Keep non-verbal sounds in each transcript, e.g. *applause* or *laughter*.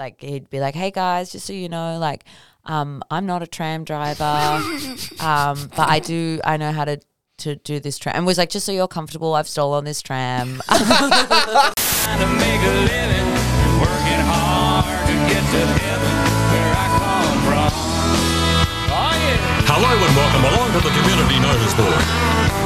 like he'd be like, "Hey guys, just so you know, like, um, I'm not a tram driver, *laughs* um, but I do I know how to." To do this tram, and was like, just so you're comfortable, I've stolen this tram. *laughs* trying to make a living, working hard to get to heaven where I come from. Oh yeah. Hello and welcome along to the Community Notice Board.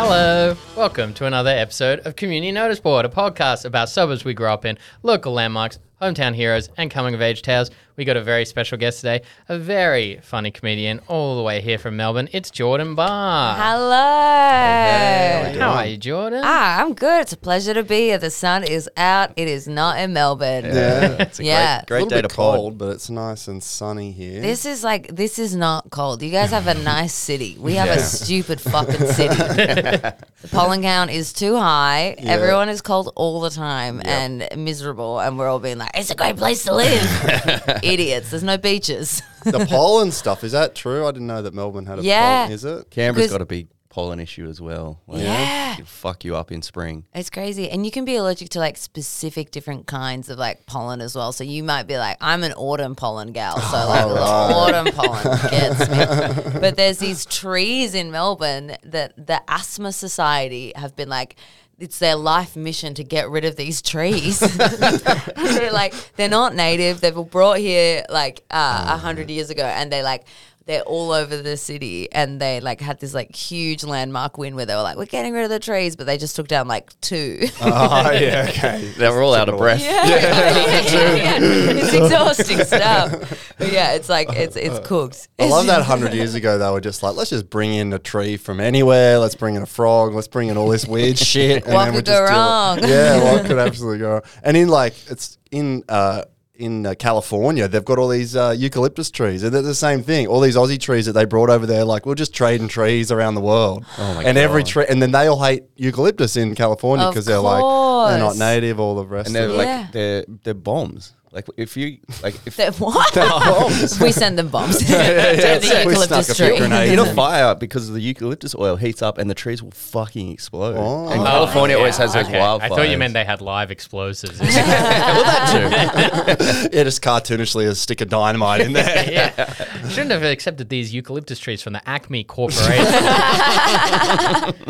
Hello, welcome to another episode of Community Notice Board, a podcast about suburbs we grew up in, local landmarks, hometown heroes, and coming of age tales. We got a very special guest today, a very funny comedian all the way here from Melbourne. It's Jordan Barr. Hello. How are you, Jordan? Ah, I'm good. It's a pleasure to be here. The sun is out. It is not in Melbourne. Yeah, *laughs* It's a Yeah. great, Little day bit to pod. cold, but it's nice and sunny here. This is like this is not cold. You guys have a *laughs* nice city. We have a stupid *laughs* fucking city. the pollen count is too high. Everyone is cold all the time and miserable, and we're all being like, "It's a great place to live." *laughs* Idiots. There's no beaches. the pollen stuff is that true? I didn't know that Melbourne had a Yeah. pollen. Is it? Canberra's 'Cause- got a big pollen issue as well. Like, Yeah. it'll fuck you up in spring. It's crazy. And you can be allergic to like specific different kinds of like pollen as well. So you might be like, I'm an autumn pollen gal. So like oh, the autumn pollen *laughs* gets me. But there's these trees in Melbourne that the Asthma Society have been like, it's their life mission to get rid of these trees. *laughs* *laughs* they're like, they're not native. They were brought here like uh, a hundred years ago and they like, they're all over the city and they like had this like huge landmark win where they were like, we're getting rid of the trees, but they just took down like two. Oh *laughs* yeah, okay. They were all out of breath. Yeah, *laughs* yeah, yeah, yeah. it's exhausting stuff. But yeah, it's like it's it's cooked. I love that hundred *laughs* years ago they were just like, let's just bring in a tree from anywhere. Let's bring in a frog. Let's bring in all this weird shit. And What then we could go just deal- wrong? Yeah, what could absolutely go wrong? And in like it's in uh in uh, California, they've got all these uh, eucalyptus trees, and they're the same thing. All these Aussie trees that they brought over there, like we're just trading trees around the world. Oh my and every tree, and then they all hate eucalyptus in California because they're like they're not native. All the rest And they're it. like Yeah. they're they're bombs. Like if you like if *laughs* That- what? bombs. *laughs* we send them bombs. *laughs* yeah, to yeah. the We eucalyptus snuck tree. grenades in a in. fire because the eucalyptus oil heats up and the trees will fucking explode. Oh. And Oh, California always has those Okay, wildfires. I thought you meant they had live explosives. well, that too. yeah, just cartoonishly a stick of dynamite in there. yeah. Shouldn't have accepted these eucalyptus trees from the Acme Corporation.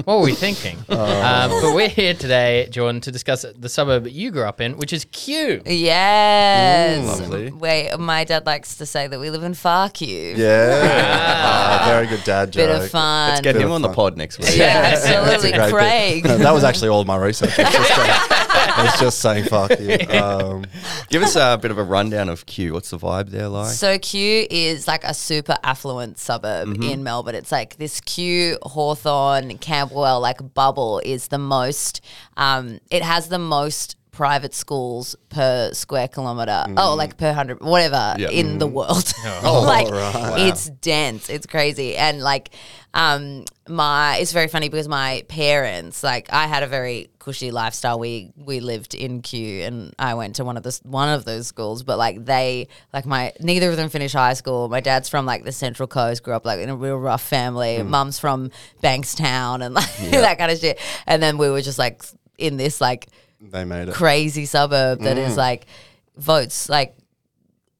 what were we thinking? Um, but we're here today, Jordan, to discuss the suburb you grew up in, which is Kew. Yes. Mm, lovely. Wait, my dad likes to say that we live in Far Kew. Yeah, Ah, very good dad joke. Bit of fun. Let's get Bit him of on the fun. pod next week. Yeah, *laughs* That's a absolutely. great bit. Craig. that was actually all my research. I was just, saying, I was just saying fuck you. Um, Give us a bit of a rundown of Kew. What's the vibe there like? So Kew is like a super affluent suburb Mm-hmm. in Melbourne. It's like this Kew Hawthorn, Camberwell, like bubble is the most. Um, it has the most private schools per square kilometer. Mm. Oh, like per hundred, whatever Yeah. in the mm. world. *laughs* *laughs* Oh, like right. it's dense. It's crazy, and like. Um, my it's very funny because my parents like I had a very cushy lifestyle. We we lived in Kew and I went to one of the one of those schools, but like they like my neither of them finished high school. My dad's from like the Central Coast, grew up like in a real rough family. Mm. Mum's from Bankstown and like *laughs* that kind of shit. And then we were just like in this like they made it. crazy suburb that is mm. like votes like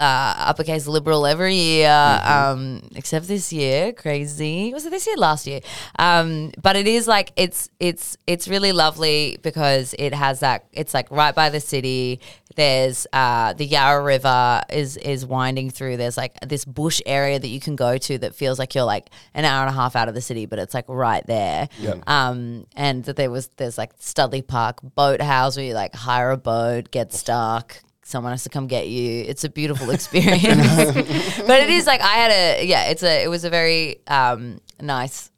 uh, uppercase liberal every year, um, except this year. Crazy was it this year? Last year. Um, but it is like it's it's it's really lovely because it has that. It's like right by the city. There's uh, the Yarra River is is winding through. There's like this bush area that you can go to that feels like you're like an hour and a half out of the city, but it's like right there. Um, and that there was there's like Studley Park boat house where you like hire a boat, get stuck, someone has to come get you. It's a beautiful *laughs* experience. *laughs* but it is like I had a yeah, it's a it was a very um nice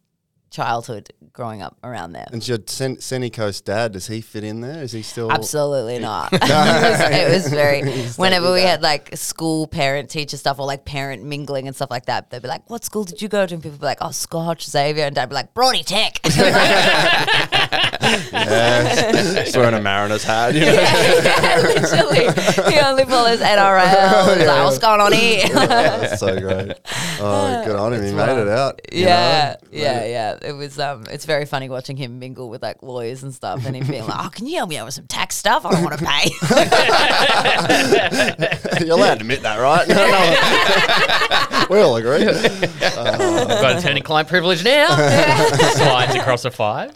childhood growing up around there. And your Sen- Sunny Coast dad, does he fit in there? Is he still? Absolutely *laughs* not. it, was, it was very. Whenever we that. had like school parent teacher stuff or like parent mingling and stuff like that, they'd be like, "What school did you go to?" And people would be like, "Oh, Scotch Xavier," and Dad would be like, "Brody Tech." Yeah, *laughs* just wearing a mariner's hat. You know? yeah, only, he only follows NRL. He's like, *laughs* what's going on here? *laughs* That's so great. Oh, good on him. He made it out. Yeah, know? yeah, yeah. It was um, it's very funny watching him mingle with like lawyers and stuff, and him being like, "Oh, can you help me out with some tax stuff? I don't want to pay." You're allowed to admit that, right? No, no. we all agree. I've got attorney-client privilege now. Slides across a five.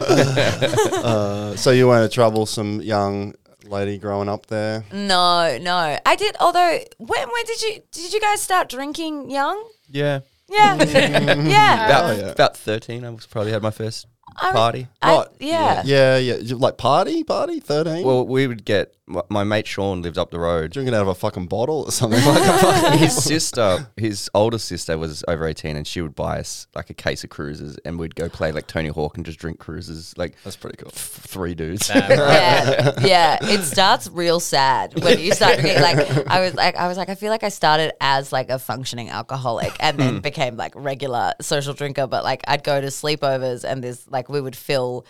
*laughs* Uh, so you weren't a troublesome young lady growing up there? no, no, I did. Although, when when did you did you guys start drinking young? Yeah. Yeah, *laughs* *laughs* yeah. About, Oh, yeah. about 13, I was probably had my first I- party. I- Right. yeah. Yeah, yeah. You- Like party, party, 13? Well, we would get, my, my mate Sean lived up the road. drinking out of a fucking bottle or something like that. *laughs* his sister, his older sister was over 18 and she would buy us like a case of cruises and we'd go play like Tony Hawk and just drink cruises. Like That's pretty cool. f- three dudes. *laughs* yeah, yeah. It starts real sad when you start drinking. Like I was like, I was like, I feel like I started as like a functioning alcoholic and then hmm. became like regular social drinker. But like I'd go to sleepovers and there's like we would fill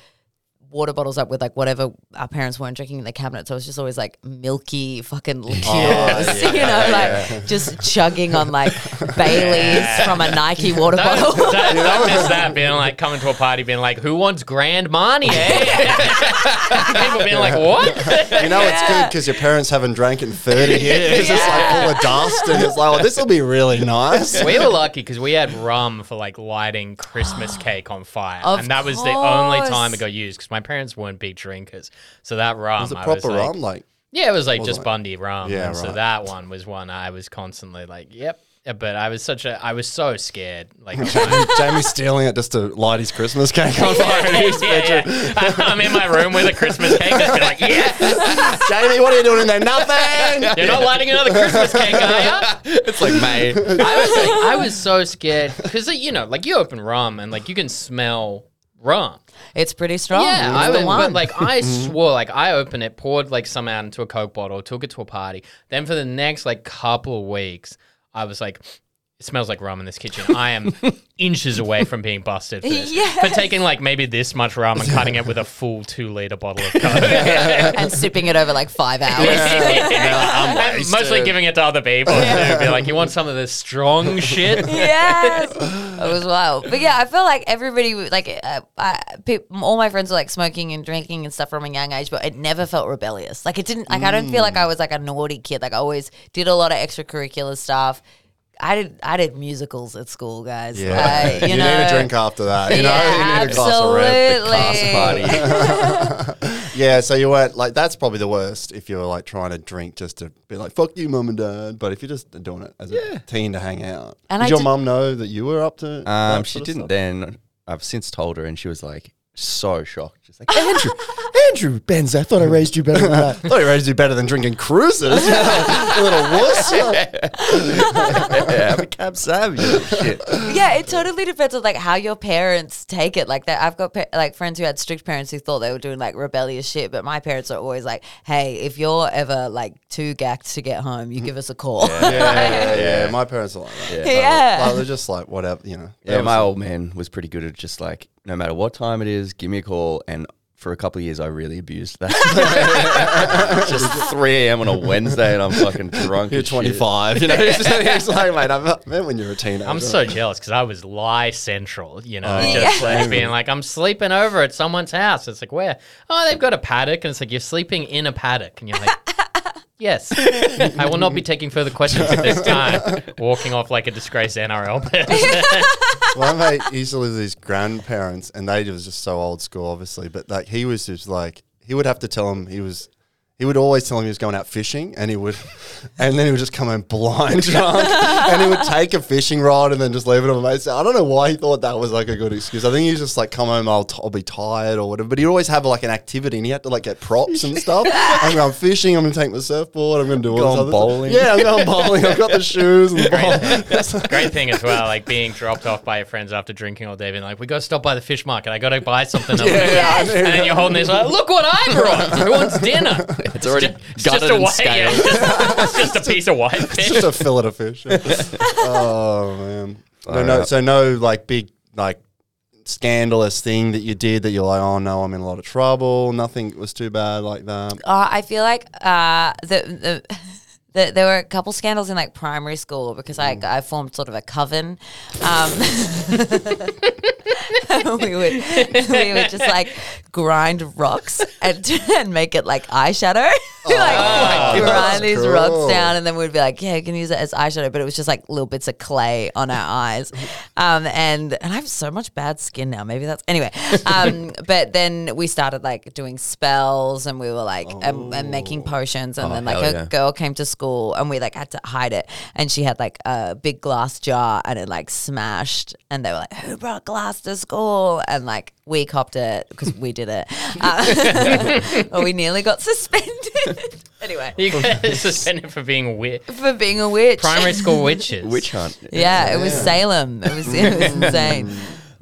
water bottles up with like whatever our parents weren't drinking in the cabinet. So it was just always like milky fucking *laughs* liqueurs, *laughs* you know, like just chugging on like Bailey's from a Nike water Don't, bottle. don't, don't *laughs* miss that being like coming to a party being like, who wants Grand Marnier? People being like, what? You know it's good because your parents haven't drank in 30 years. It's just like full of dust and it's like, oh, this will be really nice. we were lucky because we had rum for like lighting Christmas *gasps* cake on fire, Of and that was the only time it got used because my parents weren't big drinkers. So that rum, Was it I proper like- rum? Like, Yeah, it was like Was just it? Bundy rum. Yeah, and So that one was one I was constantly like, yep. Uh, but I was such a, I was so scared. Like, *laughs* Jamie's stealing it just to light his Christmas cake on fire. *laughs* yeah, yeah. *laughs* I'm in my room with a Christmas cake, just be like, yes. Jamie, what are you doing in there? Nothing. You're not lighting another Christmas cake, are you? it's like May. I was like, I was so scared because you know, like you open rum and like you can smell rum. It's pretty strong. Yeah, it's I the was, one. but like I *laughs* swore, like I opened it, poured like some out into a Coke bottle, took it to a party. Then for the next like couple of weeks, I was like, it smells like rum in this kitchen. I am *laughs* inches away from being busted for this. Yes. For taking like maybe this much rum and cutting it with a full two liter bottle of Coke. *laughs* and sipping it over like five hours. *laughs* And Mostly giving it to other people to be like, you want some of this strong shit? yes, it was wild. But yeah, I feel like everybody, like uh, I, peop all my friends were like smoking and drinking and stuff from a young age, but it never felt rebellious. Like it didn't. Like I don't feel like I was like a naughty kid. Like I always did a lot of extracurricular stuff. I did. I did musicals at school, guys. Yeah, I- *laughs* you, you, know, need a drink after that. You know, Yeah, you need a glass of red. absolutely. Party. *laughs* Yeah, so you weren't like that's probably the worst if you're like trying to drink just to be like fuck you, mum and dad. But if you're just doing it as a teen to hang out, And did I your did- mum know that you were up to? Um, that she of didn't stuff? then. I've since told her, and she was like so shocked. She's like, Andrew, Andrew Benz, I thought I raised you better than that. *laughs* I thought you raised you better than drinking cruises. *laughs* you little wuss. *laughs* yeah, I'm a cab savage. Shit. yeah, it totally depends on like how your parents take it. Like that, I've got pa- like friends who had strict parents who thought they were doing like rebellious shit, but my parents are always like, "Hey, if you're ever like too gacked to get home, you give us a call." Yeah, yeah, yeah. My parents are like that. Yeah. They were- Yeah. like, they're just like whatever, you know. Yeah, my old man was pretty good at just like, no matter what time it is, give me a call. And for a couple of years, I really abused that. *laughs* just 3 a.m. on a Wednesday, and I'm fucking drunk. You're as shit. 25, you know. *laughs* *laughs* It's just, it's like, mate, I meant when you were a teenager. I'm so jealous because I was lie central, you know, Oh. just like being like, I'm sleeping over at someone's house. It's like, where? Oh, they've got a paddock. And it's like, you're sleeping in a paddock. And you're like, yes. *laughs* I will not be taking further questions at this time. *laughs* Walking off like a disgraced NRL person. *laughs* my mate used to live with his grandparents, and they was just so old school, obviously. But like, he was just like, he would have to tell him he was. He would always tell him he was going out fishing, and he would, *laughs* and then he would just come home blind *laughs* drunk, and he would take a fishing rod and then just leave it on my mate's. I don't know why he thought that was like a good excuse. I think he was just like, come home, I'll, t- I'll be tired or whatever. But he'd always have like an activity, and he had to like get props and stuff. I'm going fishing. I'm going to take my surfboard. I'm going to do all Going this other bowling. Stuff. Yeah, I'm going bowling. I've got the *laughs* shoes and the ball. Great thing as well, like being dropped off by your friends after drinking all day, being like, we got to stop by the fish market. I got to buy something. there." Yeah, And then you're holding this, like, look what I brought. Who wants dinner? *laughs* It's already It's just gutted a and white, yeah, scaled. it's just, it's just a piece of white fish. just a fillet of fish. *laughs* oh man. No, no. So no, like big, like scandalous thing that you did that you're like, oh no, I'm in a lot of trouble. Nothing was too bad like that. Uh, I feel like uh, the, the, the there were a couple scandals in like primary school because I I formed sort of a coven. Um, *laughs* *laughs* we would we would just like grind rocks and, *laughs* and make it like eyeshadow. *laughs* like grind these cool. rocks down and then we'd be like, yeah, you can use it as eyeshadow, but it was just like little bits of clay on our eyes. Um, and and I have so much bad skin now. Maybe that's anyway. Um, but then we started like doing spells and we were like and, and making potions and Oh, then like a yeah. girl came to school and we like had to hide it and she had like a big glass jar and it like smashed and they were like who brought glass to school and like we copped it because we did it uh, *laughs* but we nearly got suspended *laughs* anyway You got suspended for being a witch. for being a witch Primary school witches. Witch hunt. yeah, it was Salem it was it was *laughs* insane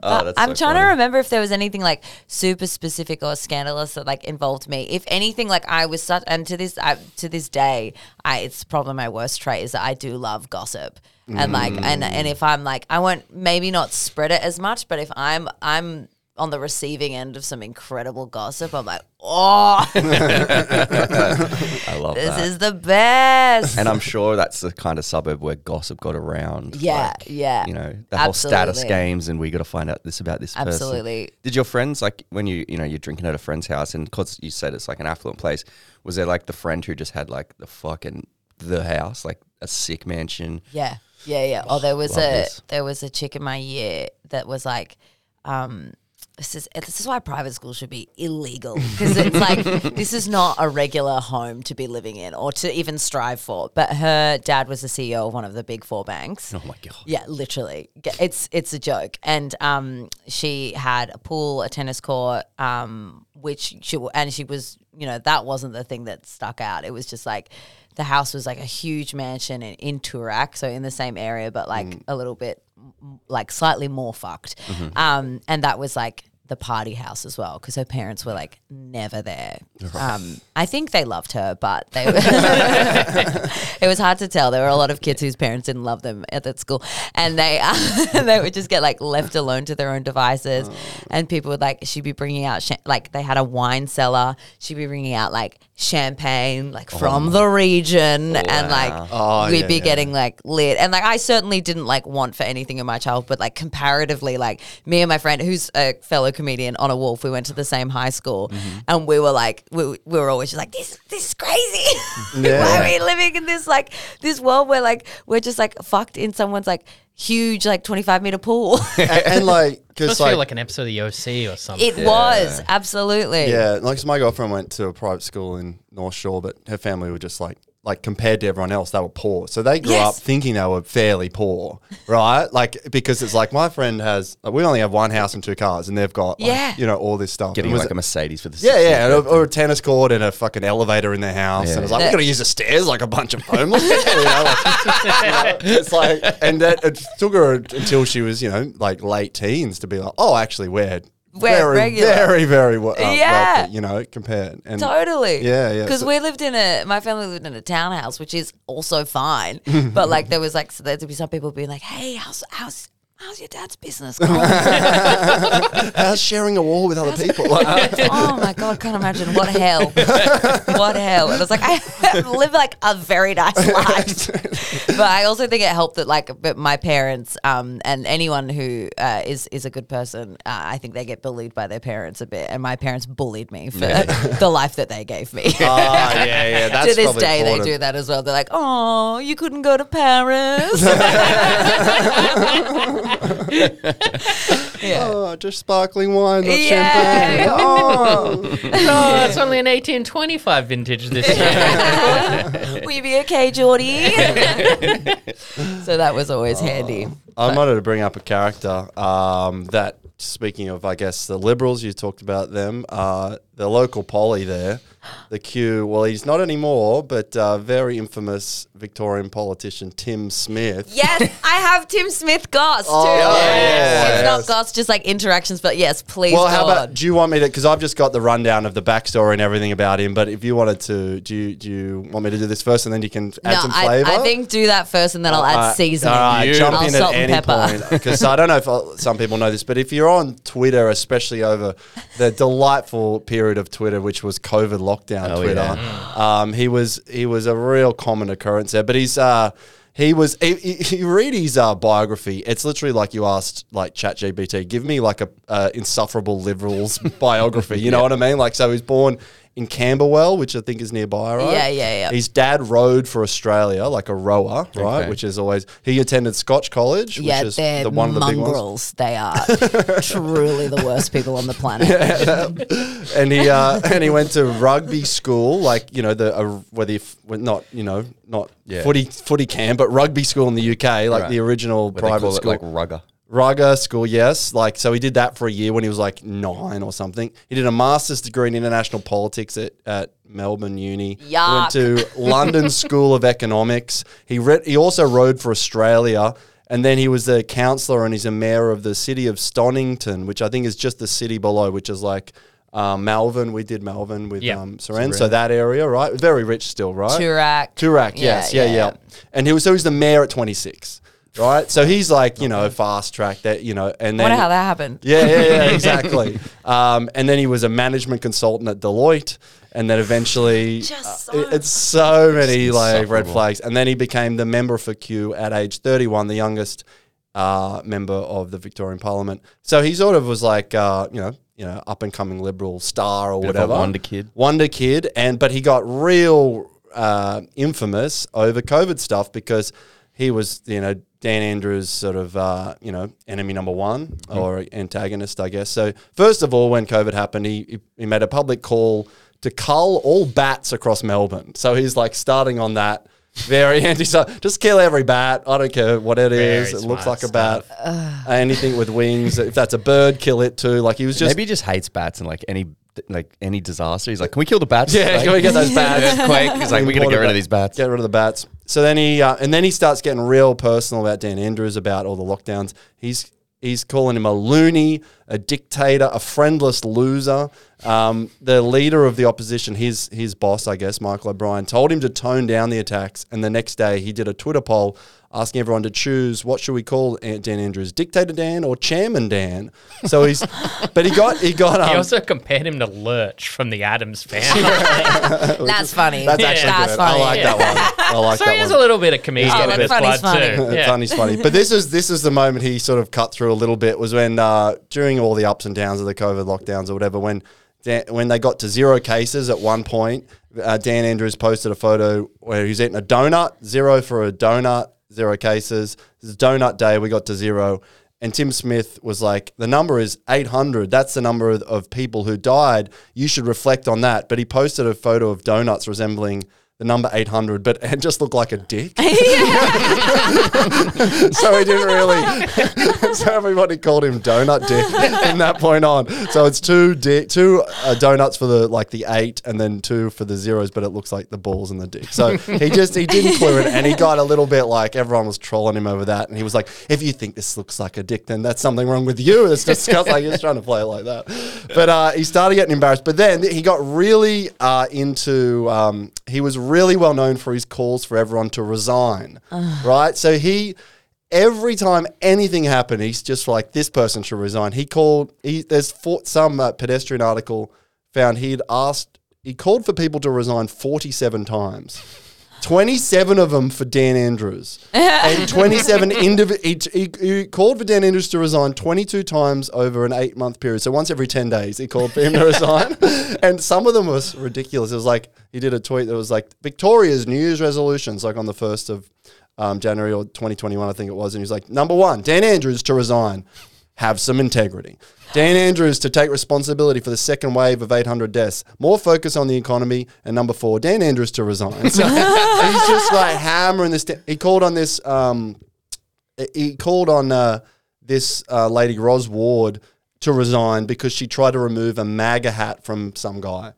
Oh, I'm so trying to remember if there was anything like super specific or scandalous that like involved me. If anything, like I was such, and to this I, to this day, I it's probably my worst trait is that I do love gossip, and like and mm. and if I'm like I won't maybe not spread it as much, but if I'm I'm on the receiving end of some incredible gossip, I'm like, oh, *laughs* I love this that. is the best. and I'm sure that's the kind of suburb where gossip got around. Yeah, like, yeah. You know, the whole status Absolutely. games, and we got to find out this about this person. Absolutely. Did your friends like when you you know you're drinking at a friend's house, and because you said it's like an affluent place, was there like the friend who just had like the fucking the house, like a sick mansion? Yeah, yeah, yeah. Oh, there was love a this. there was a chick in my year that was like, um, this is this is why private school should be illegal because it's like *laughs* this is not a regular home to be living in or to even strive for. But her dad was the CEO of one of the big four banks. Oh my god. Yeah, literally. It's it's a joke. And um, she had a pool, a tennis court, um, which she and she was, you know, that wasn't the thing that stuck out. It was just like the house was like a huge mansion in, in Toorak, so in the same area, but like a little bit like slightly more fucked. Um, and that was like the party house as well because her parents were like never there. Um, I think they loved her, but they *laughs* it was hard to tell. There were a lot of kids whose parents didn't love them at that school, and they uh, *laughs* they would just get like left alone to their own devices. And people would like she'd be bringing out cha- like they had a wine cellar. She'd be bringing out like champagne like from the region, and like Oh, we'd yeah, be yeah. getting like lit. And like I certainly didn't like want for anything in my child, but like comparatively, like me and my friend who's a fellow comedian on a wolf, we went to the same high school, Mm-hmm. and we were like we, we were always just like this this is crazy. Yeah. *laughs* Why are we living in this like this world where like we're just like fucked in someone's like huge like twenty five meter pool? *laughs* and, and like *laughs* Must because feel like, like an episode of the OC or something. it was absolutely yeah, like 'cause my girlfriend went to a private school in North Shore, but her family were just like like compared to everyone else, they were poor. So they grew Yes. up thinking they were fairly poor, right? Like because it's like my friend has like, we only have one house and two cars, and they've got like, Yeah. you know all this stuff. Getting like it- a Mercedes for the Yeah, yeah, birthday. or, or a tennis court and a fucking elevator in their house. Yeah. And it's like, we Yeah. got to use the stairs like a bunch of homeless people. You know? like, you *laughs* know, it's like, and that it took her until she was, you know, like late teens to be like, oh, actually, we're, We're very, regular. very, very we- uh, Yeah. wealthy, you know, compared. And Totally. Yeah, yeah. Because So- we lived in a, my family lived in a townhouse, which is also fine. but like there was like, so there'd be some people being like, hey, how's, how's, how's your dad's business *laughs* going? how's sharing a wall with other people? *laughs* Oh my God, can't imagine. What hell. what hell. And was like, I *laughs* live like a very nice life. but I also think it helped that like but my parents um, and anyone who uh, is is a good person, uh, I think they get bullied by their parents a bit. And my parents bullied me for the life that they gave me. oh, yeah, yeah. That's to this day, important. they do that as well. They're like, "Oh, you couldn't go to Paris." *laughs* yeah. Oh, just sparkling wine, not Yeah. champagne. *laughs* Oh. No, it's only an 1825 vintage this year. *laughs* Will you be okay, Geordie? so that was always handy. I wanted to bring up a character um, that, speaking of, I guess, the Liberals, you talked about them. Uh, the local Polly there, the Kew. Well, he's not anymore, but uh, very infamous Victorian politician Tim Smith. Yes, *laughs* I have Tim Smith goss too. Oh, Yes. It's not goss, just like interactions, but yes, please. Well, how about? Do you want me to? Because I've just got the rundown of the backstory and everything about him. But if you wanted to, do you, do you want me to do this first, and then you can add No, some I, flavor? I think do that first, and then I'll add Alright, seasoning. alright, jump I'll in at any pepper. point because I don't know if uh, some people know this, but if you're on Twitter, especially over the delightful period of Twitter, which was COVID lockdown Oh, Twitter, um, he was he was a real common occurrence there. But he's uh, he was he, he- you read his uh, biography. It's literally like you asked like ChatGPT, give me like a uh, insufferable liberals *laughs* biography. You know what I mean? Like so, he's born. In Camberwell, which I think is nearby, right? Yeah, yeah, yeah. His dad rowed for Australia, like a rower, right? Okay. Which is always he attended Scotch College, yeah, which is they're the one of the big ones. mongrels. They are truly the worst people on the planet. *laughs* And he uh, and he went to rugby school, like you know the uh, whether if, well, not you know not Yeah. footy footy camp, but rugby school in the UK, like Right. the original What they private call school. it, like rugger. Rugger school, yes. Like, so he did that for a year when he was like nine or something. He did a master's degree in international politics at, at Melbourne Uni. He Yuck. Went to London *laughs* School of Economics. He read, he also rode for Australia. And then he was the councillor and he's a mayor of the city of Stonnington, which I think is just the city below, which is like um, Malvern. We did Malvern with Yeah. um, Seren. So that area, right? Very rich still, right? Toorak. Toorak, yes, yeah, yeah, yeah, yeah. And he was so he's the mayor at 26, right? So he's like you know fast track that you know, and I then wonder how that happened. yeah, yeah, yeah, *laughs* exactly. um, and then he was a management consultant at Deloitte, and then eventually *laughs* Just uh, so- it- it's so many like red flags. And then he became the member for Kew at age 31, the youngest uh, member of the Victorian Parliament. So he sort of was like uh, you know you know up and coming liberal star or Bit of a whatever wonder kid. wonder kid, and but he got real uh, infamous over COVID stuff because he was, you know, Dan Andrews' sort of, uh, you know, enemy number one or antagonist, I guess. So first of all, when COVID happened, he he, made a public call to cull all bats across Melbourne. So he's like starting on that. Very *laughs* anti. So just kill every bat. I don't care what it is. Very It looks like a bat. Anything with wings. If that's a bird, kill it too. Like he was just Maybe he just hates bats and like any like any disaster. He's like, can we kill the bats? Yeah, Like, can we get those *laughs* bats? Earthquake. He's like, we gotta get rid of these bats. Get rid of the bats. So then he, uh, and then he starts getting real personal about Dan Andrews about all the lockdowns. He's he's calling him a loony, a dictator, a friendless loser. Um, the leader of the opposition, his his boss, I guess, Michael O'Brien, told him to tone down the attacks. And the next day, he did a Twitter poll asking everyone to choose what should we call Dan Andrews, Dictator Dan or Chairman Dan. So he's, *laughs* but he got he got um, He also compared him to Lurch from the Addams family. *laughs* That's funny. That's actually That's good. funny. I like that one. I like so that he has one. a little bit of comedian Oh, in that his funny's blood funny. too. Yeah. Funny's funny. But this is this is the moment he sort of cut through a little bit was when uh, during all the ups and downs of the COVID lockdowns or whatever, when Dan, when they got to zero cases at one point, uh, Dan Andrews posted a photo where he's eating a donut, zero for a donut, zero cases. This is donut day. We got to zero. And Tim Smith was like, the number is 800. That's the number of, of people who died. You should reflect on that. But he posted a photo of donuts resembling the number 800, but it just looked like a dick. *laughs* *laughs* so he didn't really. *laughs* so everybody called him Donut Dick from that point on. So it's two dick, two uh, donuts for the like the eight, and then two for the zeros, but it looks like the balls and the dick. So he just he didn't clear it, and he got a little bit like everyone was trolling him over that, and he was like, "If you think this looks like a dick, then that's something wrong with you." It's disgusting. like he was trying to play it like that, but uh, he started getting embarrassed. But then he got really uh, into. Um, he was really well known for his calls for everyone to resign, right? So he every time anything happened, he's just like, this person should resign. He called, he, there's for, some uh, pedestrian article found he'd asked, he called for people to resign 47 times. 27 of them for Dan Andrews. *laughs* and 27 individual. He, he, he called for Dan Andrews to resign 22 times over an eight month period. So once every 10 days, he called for him to *laughs* resign. and some of them was ridiculous. It was like, he did a tweet that was like, Victoria's New Year's resolutions, like on the 1st of um, January or 2021, I think it was. And he was like, number one, Dan Andrews to resign. Have some integrity. Dan Andrews to take responsibility for the second wave of 800 deaths. More focus on the economy. And number four, Dan Andrews to resign. So *laughs* he's just like hammering this. he called on this. Um, he called on uh, this uh, lady Ros Ward to resign because she tried to remove a MAGA hat from some guy.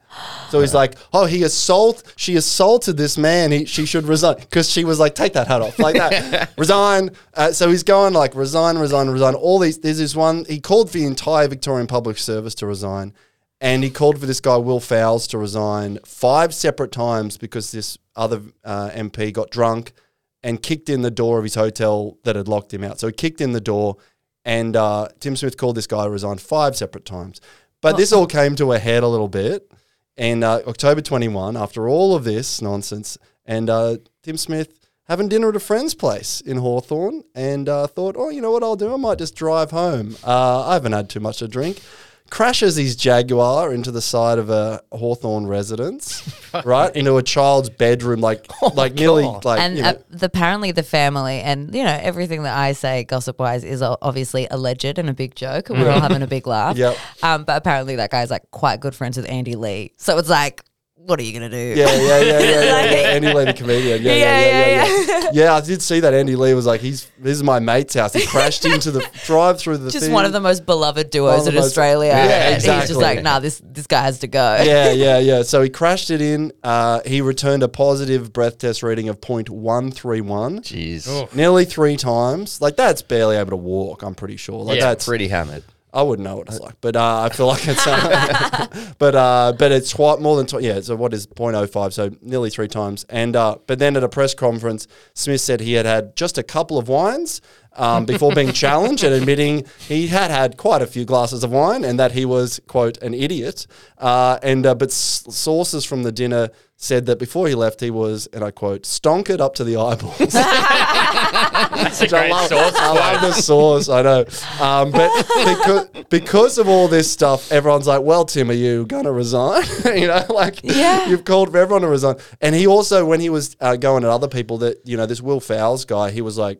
So he's like, "Oh, he assault she assaulted this man. He, she should resign because she was like, take that hat off like that, *laughs* resign." Uh, so he's going like resign, resign, resign. All these. There's this one. He called for the entire Victorian Public Service to resign, and he called for this guy Will Fowles to resign five separate times because this other uh, MP got drunk and kicked in the door of his hotel that had locked him out. So he kicked in the door, and uh, Tim Smith called this guy to resign five separate times. But this all came to a head a little bit. And uh, October 21, after all of this nonsense, and uh, Tim Smith having dinner at a friend's place in Hawthorn and uh, thought, oh, you know what I'll do? I might just drive home. Uh, I haven't had too much to drink. Crashes his Jaguar into the side of a Hawthorn residence, right? Into a child's bedroom, like, *laughs* like nearly, God. like, and you know, uh, the, apparently the family and you know everything that I say gossip wise is obviously alleged and a big joke. We're all having a big laugh. *laughs* Yep. Um, but apparently that guy's like quite good friends with Andy Lee. So it's like, what are you gonna do? Yeah, yeah, yeah, yeah, yeah, yeah. *laughs* Andy Lee, the comedian. Yeah, yeah, yeah, yeah, yeah. Yeah, I did see that. Andy Lee was like, "He's this is my mate's house." He crashed into the *laughs* drive through the. Just thing. one of the most beloved duos in most- Australia. Yeah, and He's just like, nah, this this guy has to go. yeah, *laughs* yeah, yeah. So he crashed it in. Uh, he returned a positive breath test reading of 0.131. Jeez. Oh. Nearly three times. Like that's barely able to walk. I'm pretty sure. Like Yeah, that's Pretty hammered. I wouldn't know what it's like, but uh, I feel like it's, uh, *laughs* but uh, but it's quite more than tw- yeah. So what is 0.05? So nearly three times. And uh, but then at a press conference, Smith said he had had just a couple of wines um, before being *laughs* challenged and admitting he had had quite a few glasses of wine and that he was quote an idiot. Uh, and uh, but s- sources from the dinner said that before he left, he was and I quote stonkered up to the eyeballs. *laughs* That's a Which I great love, source I love quote. the source. I know, um, but because, because of all this stuff, everyone's like, "Well, Tim, are you gonna resign?" *laughs* you know, like Yeah. you've called for everyone to resign. And he also, when he was uh, going at other people, that you know, this Will Fowles guy, he was like.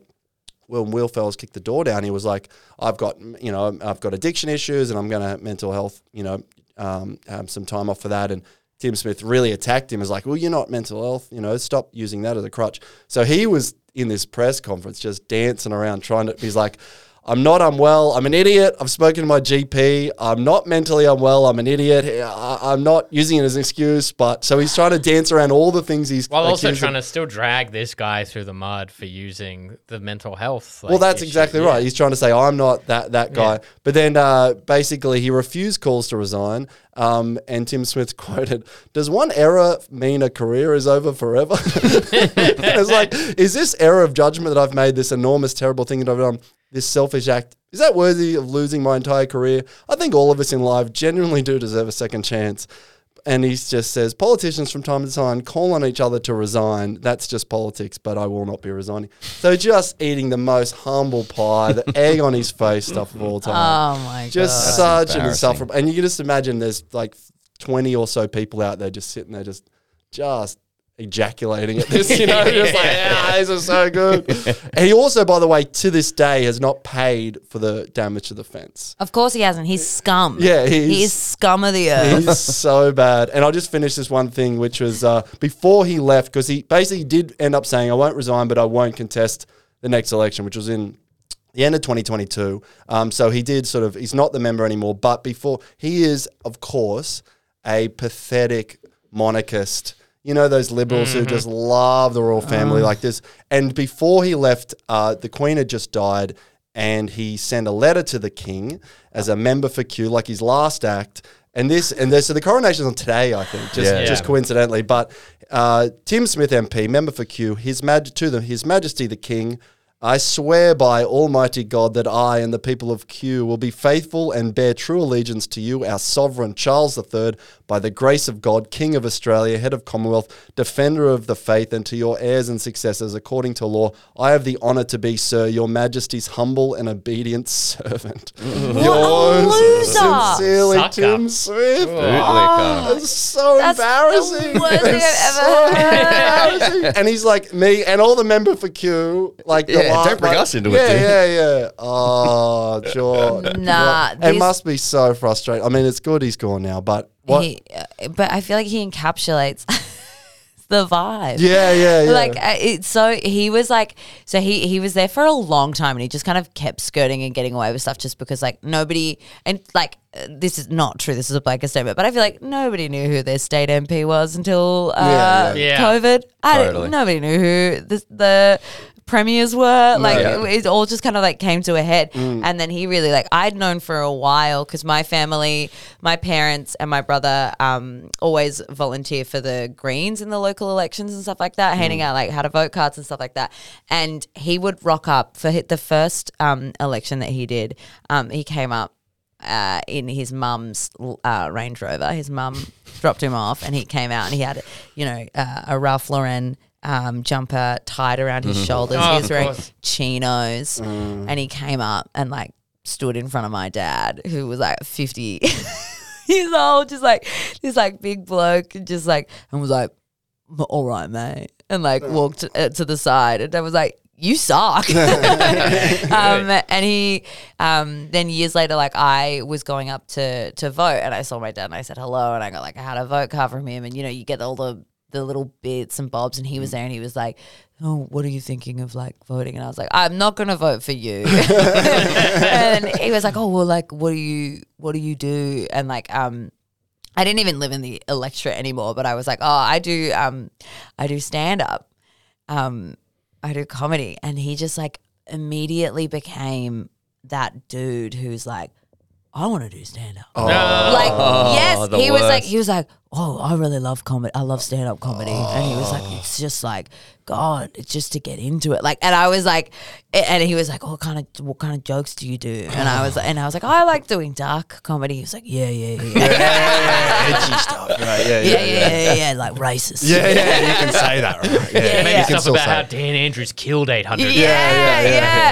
When Will Fowles kicked the door down, he was like, "I've got, you know, I've got addiction issues, and I'm going to mental health, you know, um, have some time off for that." And Tim Smith really attacked him as like, well, you're not mental health, you know, stop using that as a crutch. So he was in this press conference just dancing around trying to, he's like, I'm not unwell. I'm an idiot. I've spoken to my GP. I'm not mentally unwell. I'm an idiot. I, I'm not using it as an excuse, but so he's trying to dance around all the things he's While also accused of- trying to still drag this guy through the mud for using the mental health. like, well, that's issue. exactly Yeah. right. He's trying to say I'm not that that guy, Yeah. but then uh, basically he refused calls to resign. Um, and Tim Smith *laughs* quoted, "Does one error mean a career is over forever?" *laughs* *laughs* it's like, is this error of judgment that I've made this enormous, terrible thing that I've done, this selfish act, is that worthy of losing my entire career? I think all of us in life genuinely do deserve a second chance. And he just says, politicians from time to time call on each other to resign. That's just politics, but I will not be resigning. So just eating the most humble pie, the *laughs* egg on his face stuff of all time. Oh my just god. Just such an embarrassing. insufferable. And you can just imagine there's like 20 or so people out there just sitting there, just, just ejaculating at this, you know, *laughs* just like, ah, this is so good. and *laughs* he also, by the way, to this day has not paid for the damage to the fence. Of course he hasn't. He's scum. Yeah, he he's- is scum of the earth. He's *laughs* so bad. And I'll just finish this one thing, which was uh, before he left, because he basically did end up saying, I won't resign, but I won't contest the next election, which was in the end of 2022. Um, so he did sort of, he's not the member anymore, but before, he is, of course, a pathetic monarchist. You know, those liberals who just love the royal family like this. And before he left, uh, the Queen had just died, and he sent a letter to the King as a member for Kew, like his last act. And this, and this, so the coronation's on today, I think, just, Yeah. just coincidentally. But uh, Tim Smith MP, member for Kew, his maj- to the, His Majesty the King, I swear by Almighty God that I and the people of Kew will be faithful and bear true allegiance to you, our sovereign Charles III, by the grace of God, King of Australia, head of Commonwealth, defender of the faith, and to your heirs and successors, according to law. I have the honour to be, sir, your Majesty's humble and obedient *laughs* servant. Mm. Yours loser. sincerely, Sucker. Tim Swift. Bootlicker. Oh, that's so That's embarrassing. the worst thing It's I've ever heard. embarrassing. and he's like me and all the member for Kew, like the Yeah, la- don't bring like- us into it, yeah, dude. Yeah, yeah, Oh, sure. Nah, it this- must be so frustrating. I mean, it's good he's gone now, but what? He, uh, but I feel like he encapsulates *laughs* the vibe. Yeah, yeah, yeah. Like uh, it's so he was like so he he was there for a long time and he just kind of kept skirting and getting away with stuff just because like nobody and like uh, this is not true. This is a blanket statement, but I feel like nobody knew who their state MP was until uh, Yeah, yeah. Yeah. COVID. I Totally. nobody knew who the, the premiers were. Like Yeah. it, it all just kind of like came to a head. Mm. And then he really like I'd known for a while because my family, my parents and my brother um always volunteer for the Greens in the local elections and stuff like that, handing Mm. out like how to vote cards and stuff like that. And he would rock up for the first um election that he did. Um, he came up uh, in his mum's uh, Range Rover. His mum *laughs* dropped him off, and he came out and he had, you know, uh, a Ralph Lauren um, jumper tied around his shoulders. Oh, he of was wearing course. chinos, and he came up and like stood in front of my dad, who was like fifty *laughs* years old, just like this like big bloke, just like and was like, "All right, mate," and like walked uh, to the side, and I was like. You suck. *laughs* *laughs* um, and he, um, then years later, like I was going up to to vote, and I saw my dad, and I said hello, and I got like I had a vote card from him, and you know you get all the the little bits and bobs, and he was there, and he was like, "Oh, what are you thinking of like voting?" And I was like, "I'm not gonna vote for you." *laughs* and he was like, "Oh, well, like what do you what do you do?" And like, um. I didn't even live in the electorate anymore, but I was like, oh, I do, um, I do stand up, um, I do comedy, and he just like immediately became that dude who's like, I want to do stand up. Oh. Like, yes, the he was like, worst. he was like, oh, I really love comedy. I love stand up comedy, and he was like, oh. it's just like, God, it's just to get into it. Like, and I was like, and he was like, oh, what kind of what kind of jokes do you do? And I was, *sighs* and I was like, oh, I like doing dark comedy. He was like, yeah, yeah, yeah, yeah, edgy stuff. Right? Yeah, yeah, yeah, yeah, yeah, like racist. Yeah, yeah, you can say that, right? Yeah, Yeah, Maybe yeah. stuff about how. Dan Andrews killed 800. Yeah, yeah, yeah,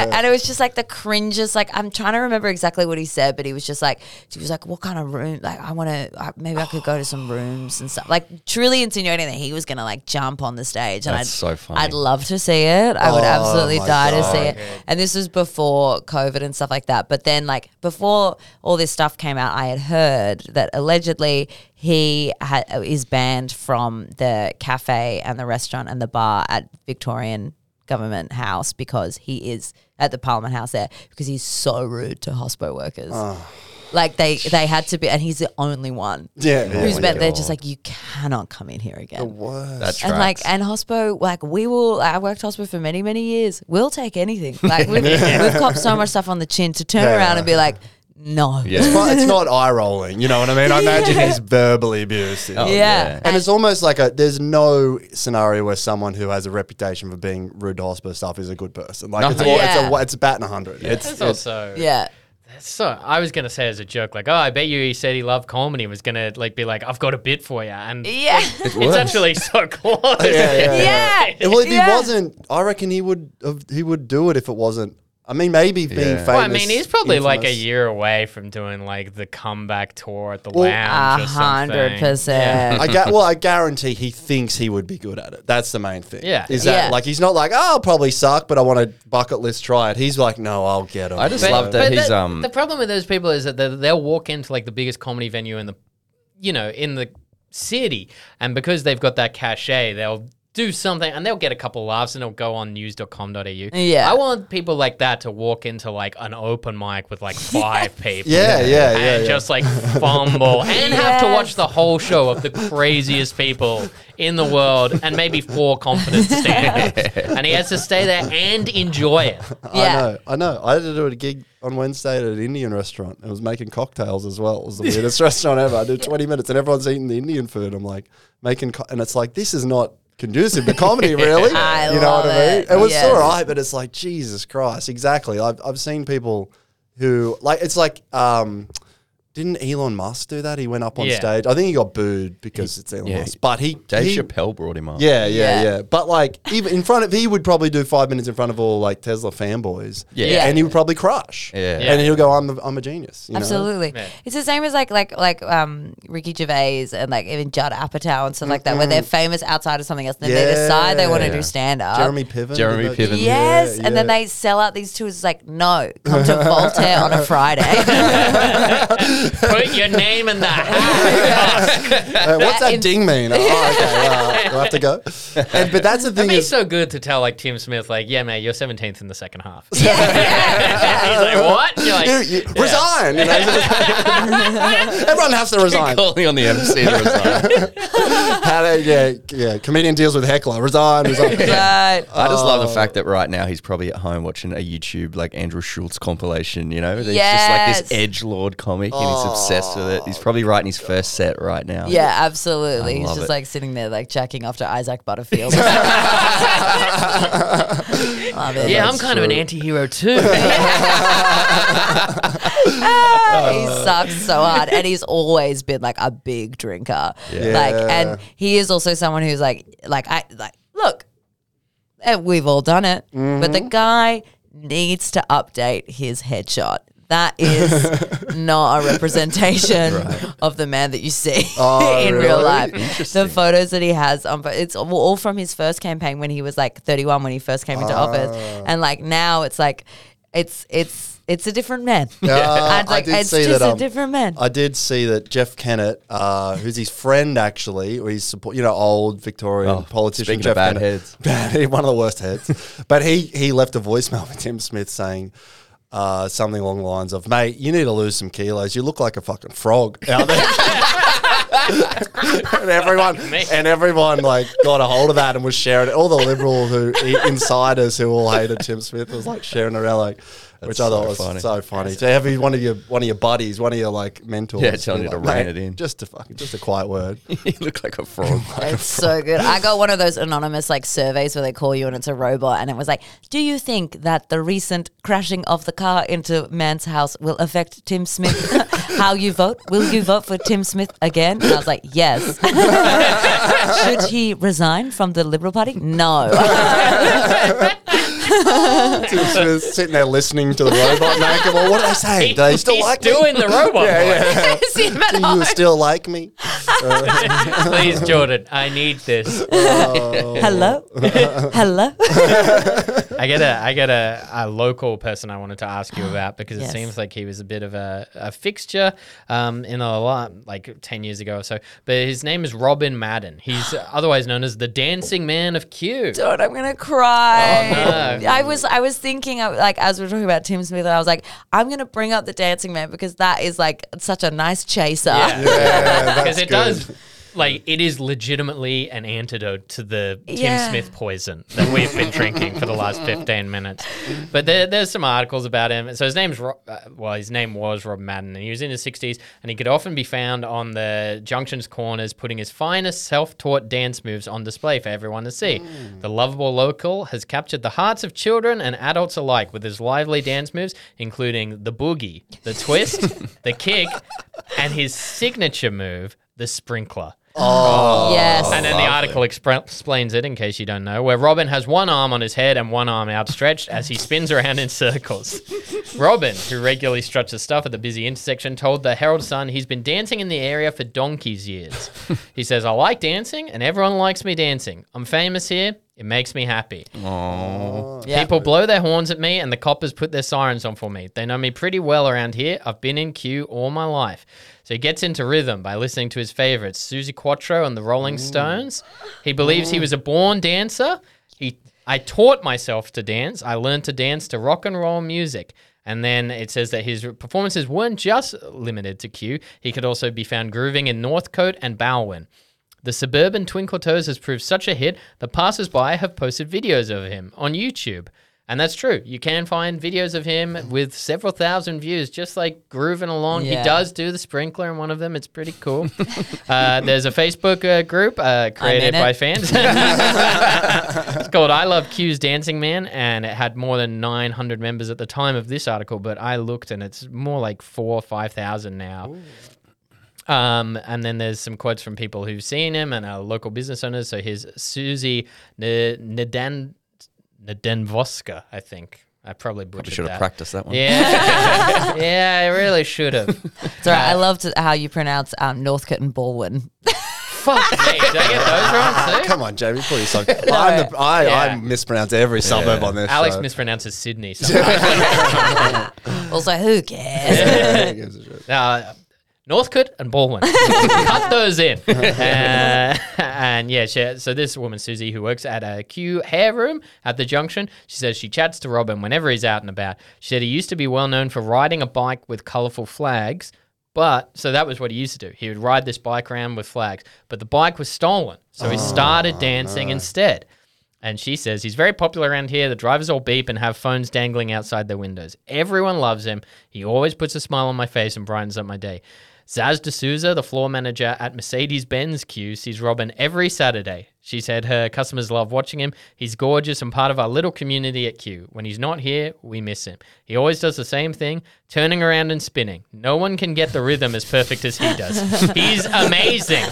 yeah, And it was just like the cringes. Like I'm trying to remember exactly what he said, but he was just like, he was like, "What kind of room? Like I want to. Maybe I could go to some rooms and stuff." Like truly insinuating that he was gonna like jump on the stage. And That's I'd, so funny. I'd love to see it. I would Oh, absolutely my die to God. see it. And this was before COVID and stuff like that. But then, like before all this stuff came out, I had heard that allegedly he ha- is banned from the cafe and the restaurant and the bar at Victorian Government House because he is at the Parliament House there because he's so rude to hospo workers. Like they they had to be, and he's the only one Yeah, who's yeah. been. They're just like you cannot come in here again. The Worst. That's And like and hospo, like we will. I worked hospo for many many years. We'll take anything. *laughs* Like we've, we've copped so much stuff on the chin to turn Yeah. around and be like, no. Yeah. It's not, it's not eye rolling, you know what I mean? I imagine he's verbally abusive. Oh, Yeah. And it's almost like a there's no scenario where someone who has a reputation for being rude to hospital staff is a good person. Like No. it's all, it's a it's a bat in a hundred. It's, It's also Yeah. So. I was gonna say as a joke, like, oh, I bet you he said he loved comedy and was gonna like be like, I've got a bit for you, and Yeah. it's actually so *laughs* close. Oh, yeah. *laughs* well, if Yeah. he wasn't, I reckon he would have, he would do it if it wasn't. I mean, maybe being Yeah. famous. Well, I mean, he's probably like a year away from doing like the comeback tour at the Well, lounge. A hundred percent. I ga- *laughs* well, I guarantee he thinks he would be good at it. That's the main thing. Yeah. Is that Yeah. like he's not like, oh, I'll probably suck, but I want to bucket list try it. He's like, no, I'll get it. I just But- love that but he's the, um the problem with those people is that they- they'll walk into like the biggest comedy venue in the, you know, in the city, and because they've got that cachet, they'll do something and they'll get a couple laughs and it'll go on news.com.au. Yeah. I want people like that to walk into like an open mic with like *laughs* five people. Yeah, yeah, and yeah, yeah. just like fumble and have to watch the whole show of the craziest people in the world and maybe four confident *laughs* stand and he has to stay there and enjoy it. I Yeah. know, I know. I had to do a gig on Wednesday at an Indian restaurant. I was making cocktails as well. It was the weirdest *laughs* restaurant ever. I did 20 minutes and everyone's eating the Indian food. I'm like, making, co- and it's like, this is not conducive to comedy, *laughs* really. I you know what I mean? it. It was Yes. all right, but it's like, Jesus Christ. Exactly. I've, I've seen people who, like, it's like, um, didn't Elon Musk do that? He went up on Yeah. stage. I think he got booed because it's Elon yeah. Musk. But he, Dave he, Chappelle brought him up. yeah, yeah, Yeah. yeah, But like, even in front of, he would probably do five minutes in front of all like Tesla fanboys. Yeah. Yeah. and he would probably crush. Yeah. and he'll go, "I'm, a, I'm a genius." you know? Absolutely. Yeah. It's the same as like like like um Ricky Gervais and like even Judd Apatow and stuff like that, where they're famous outside of something else. And then they decide they want to Yeah. do stand up. Jeremy Piven. Jeremy did that- Piven. Yes, Yeah, and then yeah. they sell out these tours. It's like, no, come to Voltaire on a Friday. *laughs* *laughs* Put your name in the hat. *laughs* Uh, what's that in- ding mean? Oh, okay, *laughs* uh, we'll have to go. And, but that's the thing It'd be is, so good to tell like Tim Smith, like, yeah, mate, you're 17th in the second half. *laughs* He's like, what? You're like, you, you, resign. You know? Everyone has to resign. Calling on the MC to resign. How they- yeah, yeah. Comedian deals with heckler. Resign. Resign. Right. I just love the Oh. fact that right now he's probably at home watching a YouTube like Andrew Schulz compilation. You know, he's just like this edge lord comic, and he's obsessed with it. He's probably writing his first set right now. Yeah, absolutely. I He's love just it. like sitting there, like jacking after Isaac Butterfield. *laughs* *laughs* Love it. yeah, I'm kind of an anti-hero too. *laughs* Ah, he sucks so hard, and he's always been like a big drinker. Like, and he is also someone who's like, like I like look, and we've all done it, mm-hmm. but the guy needs to update his headshot. That is *laughs* not a representation of the man that you see Oh, *laughs* in really? real life. The photos that he has on, it's all- all from his first campaign when he was like 31 when he first came into office, Ah. and like now it's like it's it's it's a different man. Uh, *laughs* And, like, I did it's see just that. a Um, different man. I did see that Jeff Kennett, uh, who's his friend actually, or he's support, you know, old Victorian Oh, politician. speaking of Jeff bad Kennett. heads. Bad, one of the worst heads. but he he left a voicemail with Tim Smith saying. Uh, something along the lines of, "Mate, you need to lose some kilos. You look like a fucking frog out *laughs* there." and everyone *laughs* and everyone like got a hold of that and was sharing it. All the liberal who insiders who all hated Tim Smith was like sharing around, like, which I so thought was funny. so funny. To have one of your one of your buddies, one of your like mentors, Yeah, telling be you to like, rein it in." Just a fucking, just a quiet word. *laughs* you look like a frog. *laughs* It's so good. I got one of those anonymous like surveys where they call you and it's a robot, and it was like, "Do you think that the recent crashing of the car into man's house will affect Tim Smith? *laughs* How you vote? Will you vote for Tim Smith again?" And I was like, "Yes." Should he resign from the Liberal Party? No. *laughs* Tim Smith sitting there listening to the robot make it. Well, what did I say? Do they still He's like doing me? the robot. Yeah, voice. See him at Do home. you still like me? *laughs* Please, Jordan, I need this. *laughs* Hello, hello. I get a I get a, a local person I wanted to ask you about because Yes. it seems like he was a bit of a, a fixture um, in a lot like ten years ago or so. But his name is Robin Madden. He's otherwise known as the Dancing Man of Kew. God, I'm gonna cry. Oh, no. I was I was thinking of, like as we were talking about Tim Smith, I was like, I'm gonna bring up the Dancing Man because that is like such a nice chaser. Yeah, because that's *laughs* it good. does like it is legitimately an antidote to the Yeah. Tim Smith poison that we've been drinking for the last 15 minutes. But there, there's some articles about him. So his name's Ro- uh, well, his name was Rob Madden, and he was in his 60s, and he could often be found on the junctions corners, putting his finest self-taught dance moves on display for everyone to see. The lovable local has captured the hearts of children and adults alike with his lively dance moves, including the boogie, the twist, the kick, and his signature move, the sprinkler. Oh. Yes. And then the article expre- explains it, in case you don't know, where Robin has one arm on his head and one arm outstretched as he spins around in circles. *laughs* Robin, who regularly struts his stuff at the busy intersection, told the Herald Sun he's been dancing in the area for donkey's years. *laughs* he says, I like dancing, and everyone likes me dancing. I'm famous here. It makes me happy. Yeah. People blow their horns at me, and the coppers put their sirens on for me. They know me pretty well around here. I've been in Kew all my life. So he gets into rhythm by listening to his favorites, Suzi Quatro and the Rolling Stones. He believes he was a born dancer. He, I taught myself to dance. I learned to dance to rock and roll music. And then it says that his performances weren't just limited to Kew. He could also be found grooving in Northcote and Balwyn. The suburban Twinkle Toes has proved such a hit that passers-by have posted videos of him on YouTube. And that's true. You can find videos of him with several thousand views, just like grooving along. Yeah. He does do the sprinkler in one of them. It's pretty cool. *laughs* uh, there's a Facebook uh, group uh, created by it. fans. *laughs* *laughs* it's called I Love Kew's Dancing Man, and it had more than 900 members at the time of this article. But I looked, and it's more like four or 5,000 now. Um, and then there's some quotes from people who've seen him and are local business owners. So here's Susie N- Nadenvoska, I think. I probably butchered should have practiced that one. Yeah, *laughs* yeah, I really should have. It's all right. I loved how you pronounce um, Northcote and Baldwin. Fuck me, did I get those wrong too? Come on, Jamie, put yourself. *laughs* I'm the, I, I mispronounce every suburb on this. Alex show. mispronounces Sydney. *laughs* also, who cares? Who gives uh, Northcote and Baldwin. Cut those in. Uh, and yeah, she, so this woman, Susie, who works at a Kew hair room at the junction, she says she chats to Robin whenever he's out and about. She said he used to be well known for riding a bike with colourful flags. But so that was what he used to do. He would ride this bike around with flags, but the bike was stolen. So he oh, started dancing instead. And she says he's very popular around here. The drivers all beep and have phones dangling outside their windows. Everyone loves him. He always puts a smile on my face and brightens up my day. Zaz D'Souza, the floor manager at Mercedes Benz Kew, sees Robin every Saturday. She said her customers love watching him. He's gorgeous and part of our little community at Kew. When he's not here, we miss him. He always does the same thing, turning around and spinning. No one can get the rhythm as perfect as he does. *laughs* He's amazing.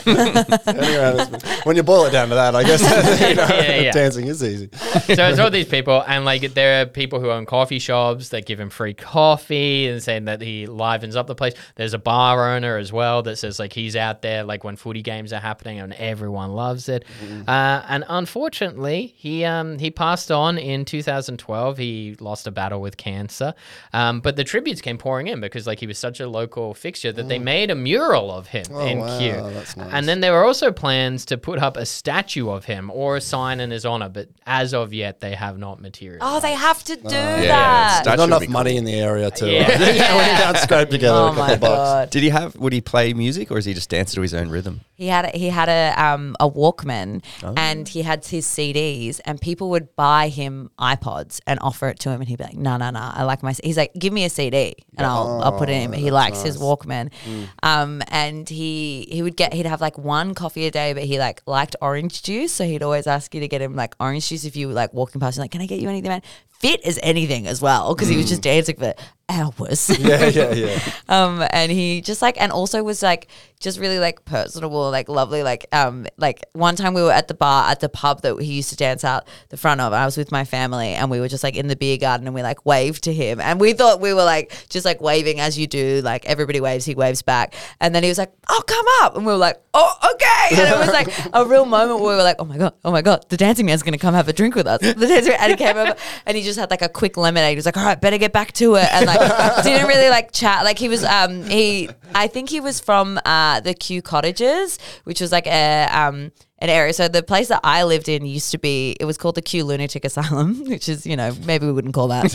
When you boil it down to that, I guess *laughs* you know, Yeah, yeah. dancing is easy. so it's all these people, and like there are people who own coffee shops that give him free coffee and saying that he livens up the place. There's a bar owner as well that says like he's out there like when footy games are happening and everyone loves it. Uh, and unfortunately, he um he passed on in 2012. He lost a battle with cancer, um, but the tributes came pouring in because like he was such a local fixture that they made a mural of him in wow, Kew. that's nice. And then there were also plans to put up a statue of him or a sign in his honor, but as of yet, they have not materialized. Oh, they have to do yeah, that. That There's not enough money cool. in the area to Yeah. *laughs* yeah. when you can't *laughs* scrape together Oh a couple my of bucks. god. Did he have? Would he play music, or is he just dancing to his own rhythm? He had a, he had a um a Walkman Oh. and he had his CDs and people would buy him iPods and offer it to him and he'd be like, no no no, I like my. c-" He's like, give me a CD and I'll I'll put it in. But he likes his Walkman, Mm. um and he he would get he'd have like one coffee a day, but he like liked orange juice, so he'd always ask you to get him like orange juice if you were like walking past. You're like, can I get you anything, man? Fit as anything as well because he was just dancing for hours. Mm. *laughs* Yeah, yeah, yeah. *laughs* um and he just like and also was like just really like personable like lovely like um like one time we were at the bar at the pub that he used to dance out the front of I was with my family and we were just like in the beer garden and we like waved to him and we thought we were like just like waving as you do like everybody waves he waves back and then he was like oh come up and we were like oh okay and it was like a real moment where we were like oh my god oh my god the dancing man's gonna come have a drink with us the dancing man, and he came over and he just had like a quick lemonade. He was like all right better get back to it. And like *laughs* didn't really like chat. Like he was um he I think he was from uh the Kew cottages which was like a um an area. So the place that I lived in used to be it was called the Kew lunatic asylum *laughs* which is you know maybe we wouldn't call that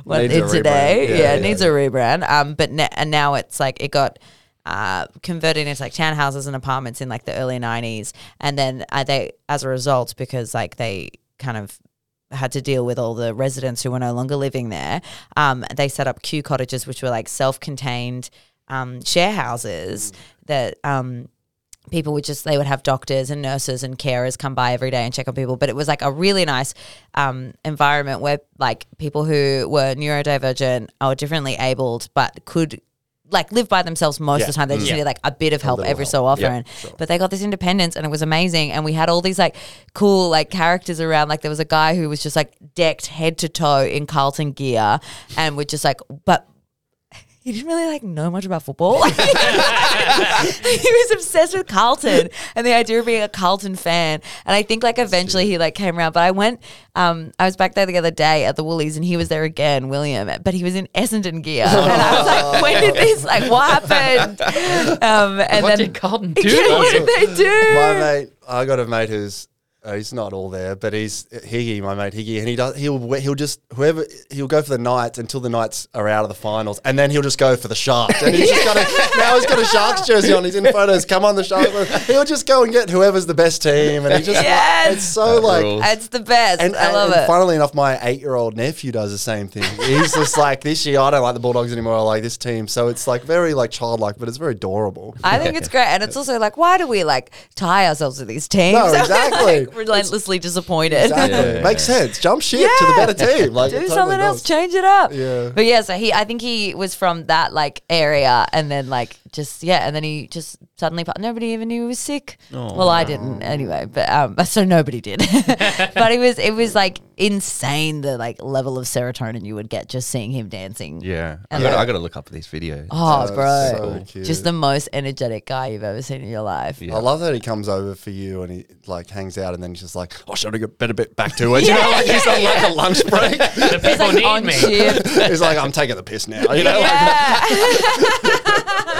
*laughs* what it today. Yeah, yeah, it yeah, needs a rebrand. Um but ne- and now it's like it got uh, converted into like townhouses and apartments in like the early 90s and then uh, they as a result because like they kind of had to deal with all the residents who were no longer living there. Um, they set up Kew cottages which were like self-contained um, share houses that um, people would just they would have doctors and nurses and carers come by every day and check on people. But it was like a really nice um, environment where like people who were neurodivergent or differently abled but could like live by themselves most of the time. They just mm. Yeah. needed like a bit of help little every help. so often. But they got this independence and it was amazing. And we had all these like cool like characters around. Like there was a guy who was just like decked head to toe in carlton gear and would just like but he didn't really like know much about football. *laughs* he was obsessed with Carlton and the idea of being a Carlton fan. And I think like eventually he like came around. But I went, um, I was back there the other day at the Woolies and he was there again, William. But he was in Essendon gear, and I was like, when did this? Like, what happened? *laughs* Um, and What then did Carlton do? *laughs* What did they do? My mate, I got a mate who's uh, he's not all there, but he's Higgy, my mate Higgy, and he does. He'll he'll just whoever he'll go for the Knights until the Knights are out of the finals, and then he'll just go for the Sharks. And he's just got a *laughs* now he's got a Sharks jersey on. He's in photos. Come on, the Sharks. He'll just go and get whoever's the best team, and he just Yes. it's so like. rules. It's the best. And, I love and it. funnily enough, my eight-year-old nephew does the same thing. He's just like this year. I don't like the Bulldogs anymore. I like this team. So it's like very like childlike, but it's very adorable. I think it's great, and it's also like, why do we like tie ourselves to these teams? No, exactly. *laughs* like, relentlessly disappointed. Exactly. Yeah. Makes sense. Jump ship to the better team. *laughs* Like do it totally something else, change it up. Yeah. But yeah, so he, I think he was from that like area, and then like just yeah, and then he just suddenly nobody even knew he was sick. Well, I didn't anyway, but um, *laughs* so nobody did. *laughs* but it was it was like insane the like level of serotonin you would get just seeing him dancing. Yeah, I And got, like- I got to look up these videos. Oh, That's bro, so just the most energetic guy you've ever seen in your life. Yeah. I love that he comes over for you and he like hangs out and then he's just like, oh, should I get better bit back to it? You know, like he's on like a lunch break. *laughs* The He's people like need on me. he's like, I'm taking the piss now. You know, like, Yeah.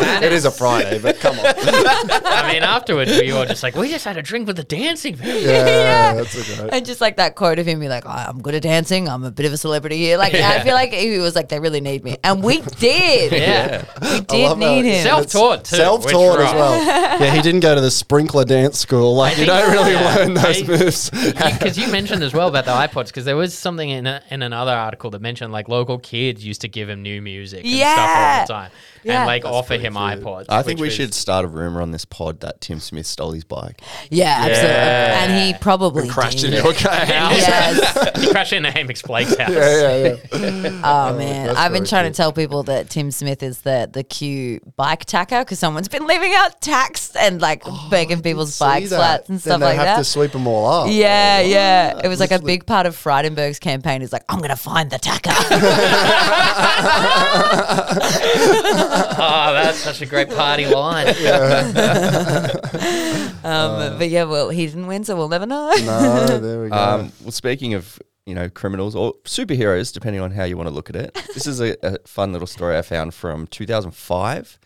It is a Friday, but come on. *laughs* I mean, afterwards, we were just like, we just had a drink with the dancing *laughs* man. Yeah, *laughs* Yeah. that's okay. And just like that quote of him, be like, "Oh, I'm good at dancing. I'm a bit of a celebrity here. Like, I feel like he was like, they really need me. And we did. Yeah. We did love need how- him. Self-taught too. Self-taught which as well. Yeah, he didn't go to the sprinkler dance school. Like you don't really yeah. learn those I- moves. Because you mentioned as well about the iPods, because there was something in a, in another article that mentioned like local kids used to give him new music and stuff all the time, Yeah. and like That's offer him cute. iPods. I think we was- should start a rumor on this pod that Tim Smith stole his bike. Yeah, absolutely. Yeah. And he probably Crashed did. in your car house. Yes. *laughs* he crashed into Hamish Blake's house. Yeah, yeah, yeah. *laughs* Oh, oh man, that's I've been trying cute. to tell people that Tim Smith is the the Kew bike tacker because someone's been leaving out tax and like oh, breaking people's See bike flats and Then stuff they like have to sweep them all up. yeah, yeah. It was like a big part of Frydenberg's campaign. Is like, I'm gonna find the tacker. *laughs* *laughs* Oh, that's such a great party line. *laughs* *laughs* um, but yeah, well, he didn't win, so we'll never know. No, there we go. Um, well, speaking of you know criminals or superheroes, depending on how you want to look at it, this is a, a fun little story I found from 2005.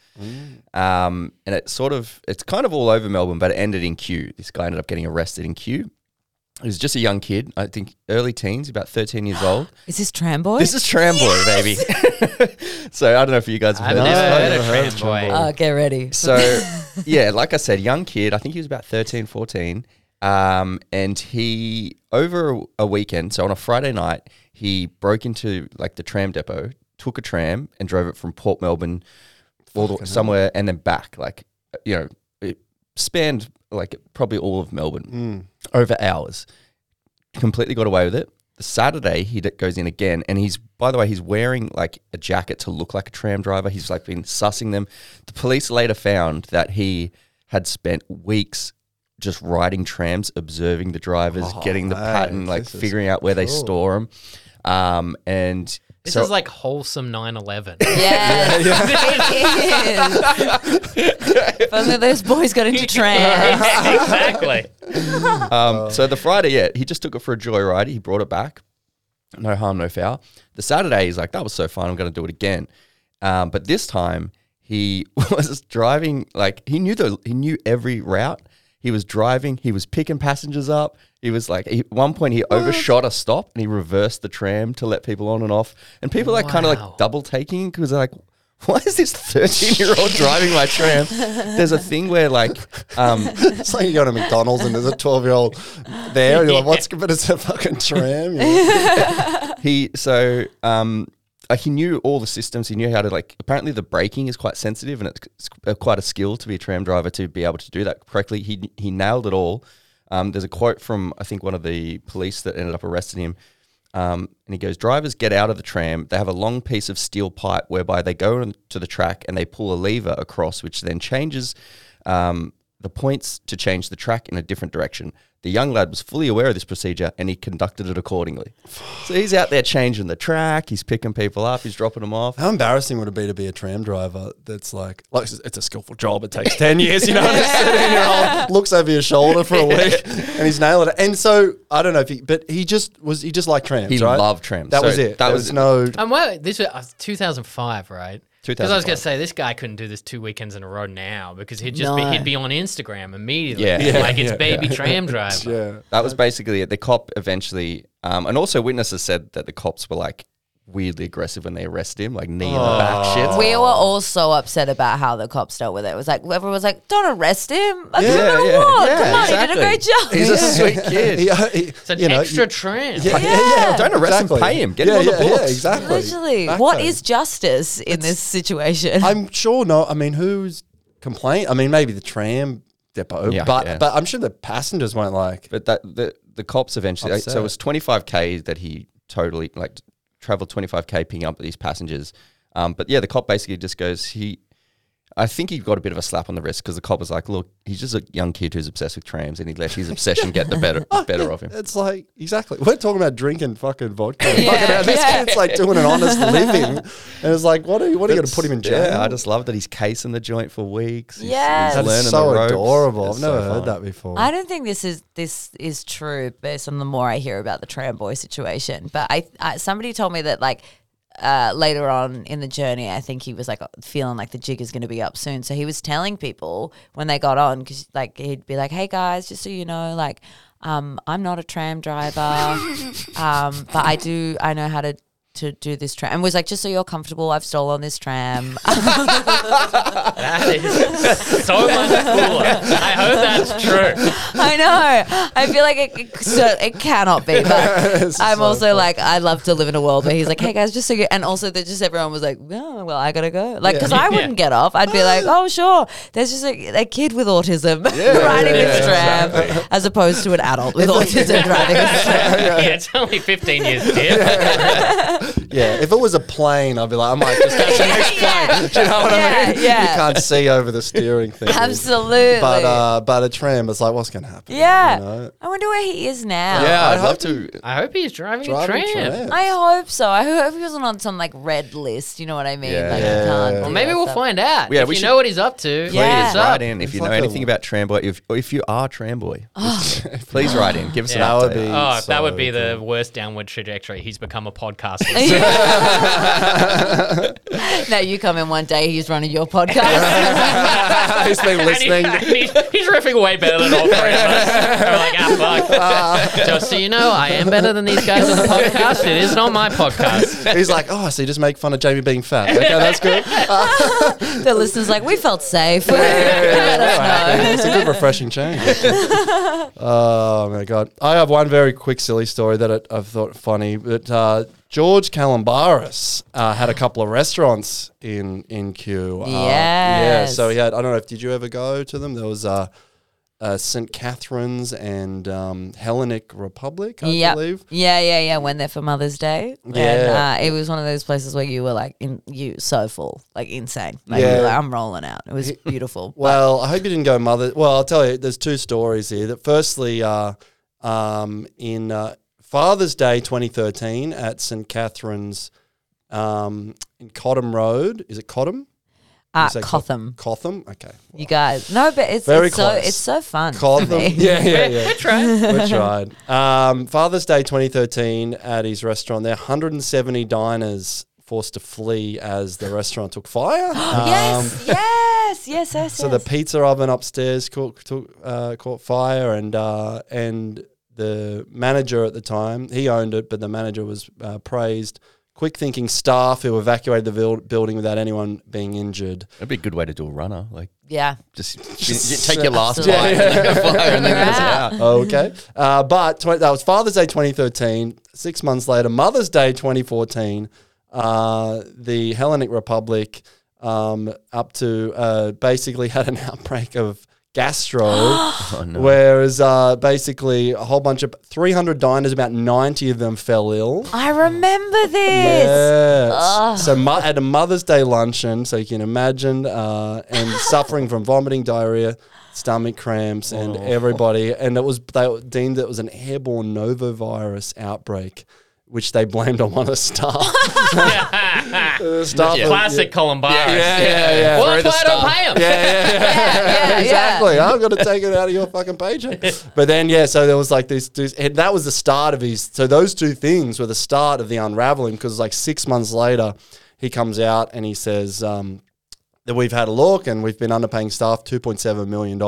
Um, and it sort of it's kind of all over Melbourne, but it ended in Kew. This guy ended up getting arrested in Kew. He was just a young kid, I think early teens, about 13 years old. *gasps* Is this Tramboy? This is Tramboy, baby. *laughs* so I don't know if you guys have heard never this. heard never of heard of Tramboy. oh, get ready. So, *laughs* yeah, like I said, young kid. I think he was about 13, 14. Um, and he, over a weekend, so on a Friday night, he broke into like the tram depot, took a tram and drove it from Port Melbourne all the, somewhere and then back. Like, you know, it spanned like probably all of Melbourne over hours. Completely got away with it. The Saturday he d- goes in again, and he's by the way he's wearing like a jacket to look like a tram driver. He's like been sussing them. The police later found that he had spent weeks just riding trams, observing the drivers, Oh, getting the mate, pattern, like figuring out where they store them. Um, and This so is like wholesome 9/11. *laughs* Yes, *laughs* it is. if only those boys got into *laughs* trams. exactly. Um, so the Friday, yeah, he just took it for a joyride. He brought it back. No harm, no foul. The Saturday, he's like, that was so fun. I'm going to do it again. Um, but this time, he was driving like he knew the he knew every route. He was driving. He was picking passengers up. He was like, he, at one point, he overshot a stop and he reversed the tram to let people on and off. And people are like kind of Wow. like double taking because they're like, why is this 13 year old *laughs* driving my tram? There's a thing where like, um, it's like you go to McDonald's and there's a 12 year old there, and you're like, *laughs* what's but it's a fucking tram. Yeah. *laughs* he so um like he knew all the systems. He knew how to like apparently the braking is quite sensitive and it's, uh, quite a skill to be a tram driver to be able to do that correctly. He he nailed it all. Um, there's a quote from i think one of the police that ended up arresting him. Um, and he goes drivers get out of the tram. They have a long piece of steel pipe whereby they go into the track and they pull a lever across which then changes um, the points to change the track in a different direction the young lad was fully aware of this procedure and he conducted it accordingly. So he's out there changing the track, he's picking people up, he's dropping them off. How embarrassing would it be to be a tram driver that's like, like it's- it's a skillful job. It takes 10 years, you know, and a 17 year old looks over your shoulder for a *laughs* week and he's nailed it. And so, I don't know if he, but he just was, he just liked trams, He right? loved trams. That So was it. that There was- was no, And well, this was uh, 2005, right? Because I was going to say this guy couldn't do this two weekends in a row now because he'd just be, he'd be on Instagram immediately. Yeah. Yeah, *laughs* like it's yeah, baby tram *laughs* driver. yeah. That was basically it. The cop eventually, um, and also witnesses said that the cops were like weirdly aggressive when they arrested him, like knee in the back shit. We were all so upset about how the cops dealt with it. It was like everyone was like, "Don't arrest him." Like, Yeah, you know yeah, what? yeah, Come on, he did a great job. He's a sweet kid. *laughs* He- he- It's an you know, extra you- tram. Yeah, yeah, Yeah. yeah. Don't arrest him, pay him. Get yeah, him on the yeah, books. Yeah, exactly. Literally, Back what then. is justice in this situation? I'm sure no. I mean, who's complaint? I mean, maybe the tram depot, Yeah, but yeah. but I'm sure the passengers weren't like. But that the the cops eventually. Upset. So it was twenty five k that he totally like traveled twenty five k picking up these passengers. Um, but yeah, the cop basically just goes he. I think he got a bit of a slap on the wrist because the cop was like, "Look, he's just a young kid who's obsessed with trams, and he let his obsession get the better *laughs* oh, better of him." It's like exactly. We're talking about drinking fucking vodka. Yeah, Fucking- this yeah. kid's like doing an honest *laughs* living, and it's like, what are you? What are you going to put him in jail? Yeah, I just love that he's casing the joint for weeks. He's, Yes. he's That's so the ropes. adorable. It's I've never so heard fun. that before. I don't think this is this is true based on the more I hear about the tram boy situation. But I, I somebody told me that like uh, later on in the journey, I think he was like feeling like the jig is going to be up soon. So he was telling people when they got on, because like he'd be like, "Hey guys, just so you know, like um, I'm not a tram driver, *laughs* um, but I do I know how to." To do this tram, and was like, just so you're comfortable, I've stolen this tram. *laughs* That is so much cooler. I hope that's true. I know. I feel like it, it, so it cannot be, but *laughs* I'm also like, I love to live in a world where he's like, hey guys, just so you, and also that just everyone was like, oh, well, I gotta go. Like, because I wouldn't get off. I'd be like, oh, sure. There's just a, a kid with autism *laughs* riding this tram as opposed to an adult with autism driving this tram. Yeah, it's only 15 years diff. Yeah, if it was a plane, I'd be like, I might just catch the next *laughs* plane. Do you know what Yeah, I mean? yeah. You can't see over the steering thing. *laughs* Absolutely. But uh, but a tram, it's like, what's going to happen? yeah. You know? I wonder where he is now. Yeah, I'd I love to. I hope he's driving, Driving a tram. trams. I hope so. I hope he wasn't on some like red list. You know what I mean? Yeah. Like Yeah. you can't. Well, maybe we'll stuff. find out. Yeah, if we you should- know what he's up to, Please Yeah. write in if you know like a- anything about Tramboy. If if you are Tramboy, *laughs* please write in. Give us Yeah. an That would update. be- Oh, So that would be good. the worst downward trajectory. He's become a podcast. *laughs* now you come in one day, he's running your podcast. *laughs* He's been And he- listening. and *laughs* he's, he's riffing way better than all three of us. We're like, ah, fuck. Just so you know, I am better than these guys on the podcast. It is not my podcast. He's like, oh, so you just make fun of Jamie being fat. Okay, that's good. the listeners like, we felt safe. Let us know. it's a good refreshing change. oh my god! I have one very quick silly story that I, I've thought funny. But uh, George Calombaris uh, had a couple of restaurants in in Kew. Uh, yeah. Yes. So he had. I don't know if did you ever go to them? There was uh, uh, St Catherine's and um, Hellenic Republic, I Yep. believe. Yeah, yeah, yeah. Yeah. Went there for Mother's Day. And Yeah. uh, it was one of those places where you were like, in, you so full, like insane. Like, you Yeah. were like, I'm rolling out. It was beautiful. *laughs* Well, I hope you didn't go mother. Well, I'll tell you. There's two stories here. That firstly, uh, um, in uh, Father's Day 2013 at St Catherine's um, in Cottam Road. Is it Cottam? uh, Is that Cotham. Cotham. Okay. You guys, no, but it's, Very it's so close. it's so fun. for Cotham. *laughs* Yeah, yeah, yeah. We're trying. we tried. Um, Father's Day 2013 at his restaurant. There, 170 diners forced to flee as the restaurant took fire. *gasps* Um, yes, yes, yes, *laughs* yes. So yes. the pizza oven upstairs caught took, uh, caught fire, and uh, and the manager at the time he owned it, but the manager was uh, praised. Quick thinking staff who evacuated the buil- building without anyone being injured. That'd be a good way to do a runner. Like yeah. just, you *laughs* take your last bite, Yeah, and then and then You're out. out. *laughs* Okay, uh, but tw- that was Father's Day 2013. Six months later, Mother's Day 2014. Uh, the Hellenic Republic um, up to uh, basically *laughs* had an outbreak of gastro. *gasps* Oh, no. Whereas uh, basically a whole bunch of 300 diners, about 90 of them fell ill. I remember this. Yes. So mo- at a Mother's Day luncheon, so you can imagine, uh, and *laughs* suffering from vomiting, diarrhea, stomach cramps, and everybody, and it was they deemed it was an airborne norovirus outbreak. Which they blamed on one of the staff. *laughs* The staff Yeah. was- Classic Columbine. Yeah, yeah, yeah. Well, that's why I don't stuff. pay him. Yeah, yeah, yeah. Yeah, yeah, *laughs* exactly. I'm going to take it out of your fucking paycheck. *laughs* But then, yeah, so there was like this, this and that was the start of his. So those two things were the start of the unraveling because like six months later, he comes out and he says um, that we've had a look and we've been underpaying staff $2.7 million.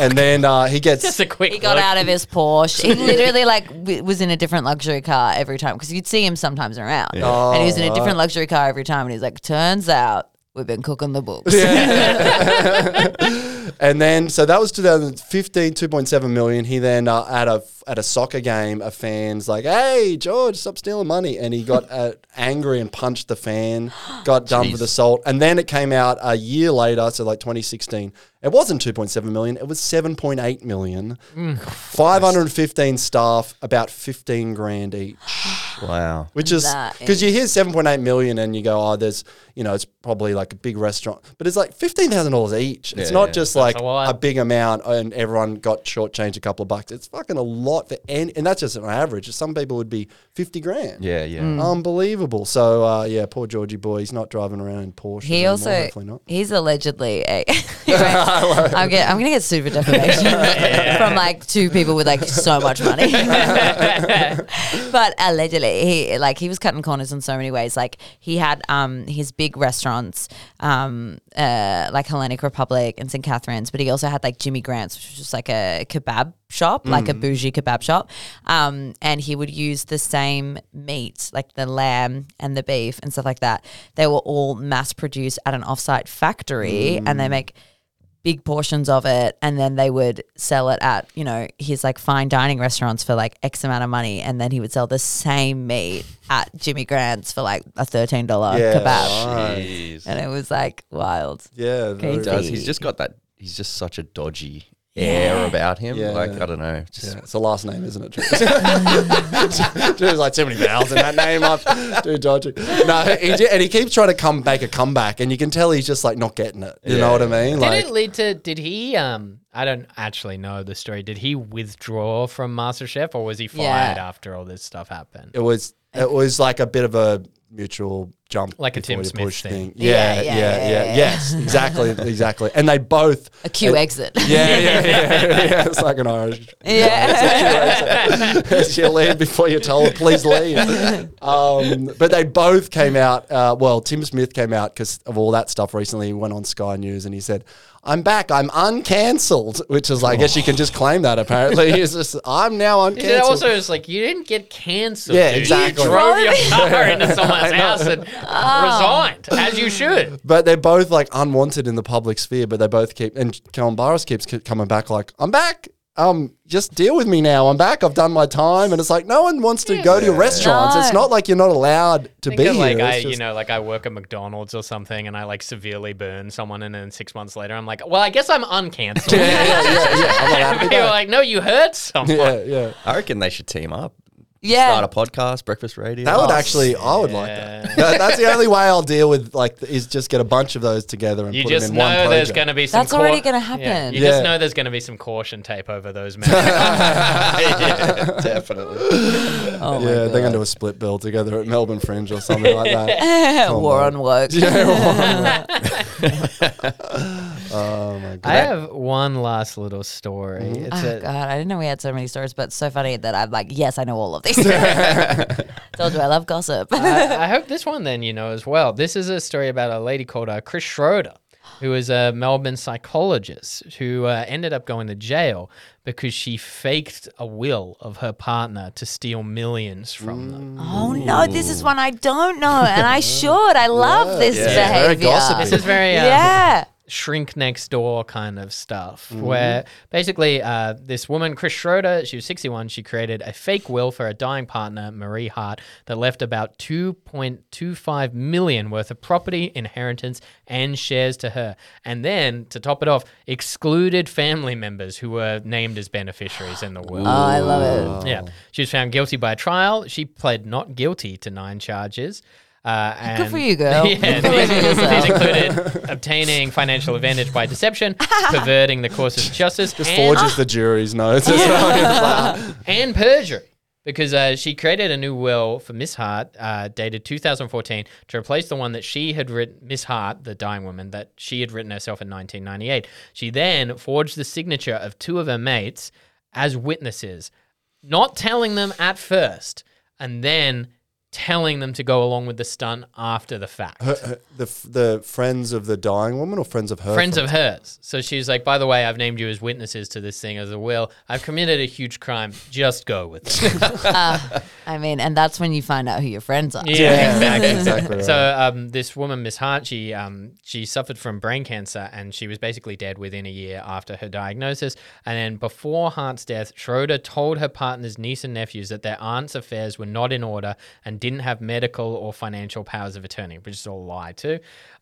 and then uh, he gets. Just a quick He got look. out of his Porsche. He literally like w- was in a different luxury car every time because you'd see him sometimes around, and he was in a different luxury car every time. And he's like, "Turns out we've been cooking the books." *laughs* And then, so that was 2015, 2.7 million. He then uh, at a at a soccer game, a fan's like, "Hey, George, stop stealing money!" And he got uh, *laughs* angry and punched the fan. Got done with assault. And then it came out a year later, so like 2016. It wasn't 2.7 million. It was 7.8 million. 515 staff, about 15 grand each. *sighs* Wow. Which is because you hear 7.8 million and you go, oh, there's, you know, it's probably like a big restaurant, but it's like $15,000 each. It's not yeah. just like a a big amount and everyone got shortchanged a couple of bucks. It's fucking a lot lot for any, and that's just an average. Some people would be fifty grand. Yeah, yeah. Mm. Unbelievable. So uh, yeah, poor Georgie boy. He's not driving around in Porsche. He anymore, also hopefully not. he's allegedly a. *laughs* *laughs* I'm, get, I'm gonna get super defamation *laughs* from like two people with like so much money. but allegedly, he like he was cutting corners in so many ways. Like he had um his big restaurants, um uh like Hellenic Republic and St Catherine's, but he also had like Jimmy Grant's, which was just like a kebab shop, like a bougie kebab shop. Um, and he would use the same meat, like the lamb and the beef and stuff like that. They were all mass produced at an offsite factory, and they make big portions of it and then they would sell it at you know his like fine dining restaurants for like x amount of money and then he would sell the same meat at jimmy grant's for like a $13 Yeah, kebab right. And it was like wild Yeah, Okay, very- does. He's just got that. He's just such a dodgy air about him. Yeah. Like I don't know. Just Yeah, it's a last name, isn't it? *laughs* There's like too many vowels in that name. I'm too dodgy. No, he, j- and he keeps trying to come make a comeback, and you can tell he's just like not getting it. You know what I mean? Did Like, it lead to? Did he? Um, I don't actually know the story. Did he withdraw from MasterChef, or was he fired Yeah. after all this stuff happened? it was it was like a bit of a mutual jump, Like a Tim Smith push thing. Yeah, Yeah, yeah, yeah, yeah, yeah, yeah. Yes, exactly, *laughs* exactly. And they both a q and- exit *laughs* Yeah, yeah, yeah, yeah. It's like an Irish. *laughs* yeah She'll leave before you're told, please leave. Um, but they both came out. Uh, well, Tim Smith came out because of all that stuff recently. He went on Sky News and he said, I'm back. I'm uncancelled, which is like, I guess you can just claim that apparently. *laughs* He's just, I'm now It uncancelled. also it's like you didn't get cancelled. Yeah, dude. exactly. You drove your car *laughs* into someone's house and oh. resigned, as you should. but they're both like unwanted in the public sphere, but they both keep, and Calombaris keeps coming back like, I'm back. Um, just deal with me now. I'm back. I've done my time. And it's like, no one wants to go to your restaurants. It's not like you're not allowed to Think be of like here. I, It's you just- know, like I work at McDonald's or something, and I like severely burn someone, and then six months later, I'm like, well, I guess I'm uncancelled. *laughs* yeah, yeah, yeah, yeah. I'm allowed to be People are back. like, no, you hurt someone. Yeah, yeah. I reckon they should team up. Yeah Start a podcast, breakfast radio. That would Oh, actually, I would like that. That- That's the only way I'll deal with like is just get a bunch of those together and You put just them in one know project. there's going to be some. That's already gonna happen. Yeah, you Yeah. just know there's going to be some caution tape over those men. *laughs* yeah, definitely. oh my yeah, they're gonna do a split bill together at Melbourne Fringe or something like that. *laughs* Come war on. on woke *laughs* Oh my god. I have one last little story. Mm-hmm. It's Oh a, god, I didn't know we had so many stories, but so funny that I'm like, yes, I know all of these. *laughs* *laughs* Told you I love gossip. I, I *laughs* hope this one then you know as well. This is a story about a lady called uh, Chris Schroeder, who is a Melbourne psychologist who uh, ended up going to jail because she faked a will of her partner to steal millions from them. oh no, this is one I don't know, and I should. I love this Yeah, very behavior. gossipy. This is very uh, yeah. Shrink next door kind of stuff Mm-hmm. where basically uh, this woman chris schroeder she was 61 she created a fake will for a dying partner marie hart that left about 2.25 million worth of property inheritance and shares to her. And then to top it off excluded family members who were named as beneficiaries in the will Oh, I love it. yeah. She was found guilty by trial. She pled not guilty to nine charges uh, and Good for you, girl. *laughs* yeah, these, these *laughs* included obtaining financial advantage by deception, *laughs* perverting the course of justice, Just and, forges the jury's notes. as well. and perjury. Because uh, she created a new will for Miss Hart, uh, dated 2014, to replace the one that she had written, Miss Hart, the dying woman, that she had written herself in 1998. She then forged the signature of two of her mates as witnesses, not telling them at first, and then telling them to go along with the stunt after the fact. the f- the friends of the dying woman or friends of her friends of hers. So she's like, by the way, I've named you as witnesses to this thing as a will. I've committed a huge crime. Just go with it. *laughs* *laughs* I mean, and that's when you find out who your friends are. yeah, exactly. exactly right. So um, this woman, Miss Hart, she um, she suffered from brain cancer and she was basically dead within a year after her diagnosis. And then before Hart's death, Schroeder told her partner's niece and nephews that their aunt's affairs were not in order and didn't have medical or financial powers of attorney, which is all a lie too.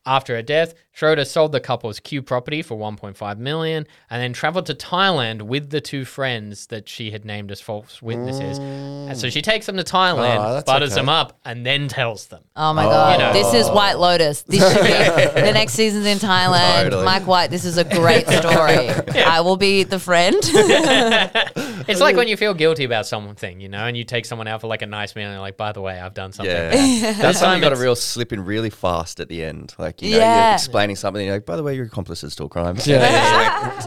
After her death, Schroeder sold the couple's Kew property for 1.5 million and then traveled to Thailand with the two friends that she had named as false witnesses. And so she takes them to Thailand, ah, Oh, butters okay. them up, and then tells them. Oh my god, You know. this is White Lotus. This should be *laughs* the next season's in Thailand. Totally. Mike White, this is a great story. *laughs* I will be the friend. *laughs* It's like when you feel guilty about something, you know, and you take someone out for like a nice meal and you're like, by the way, I've done something. Yeah, that's time time you got a real slip in really fast at the end. Like you know, Yeah. you're explaining something. You're like, by the way, your accomplices still a crime. *laughs*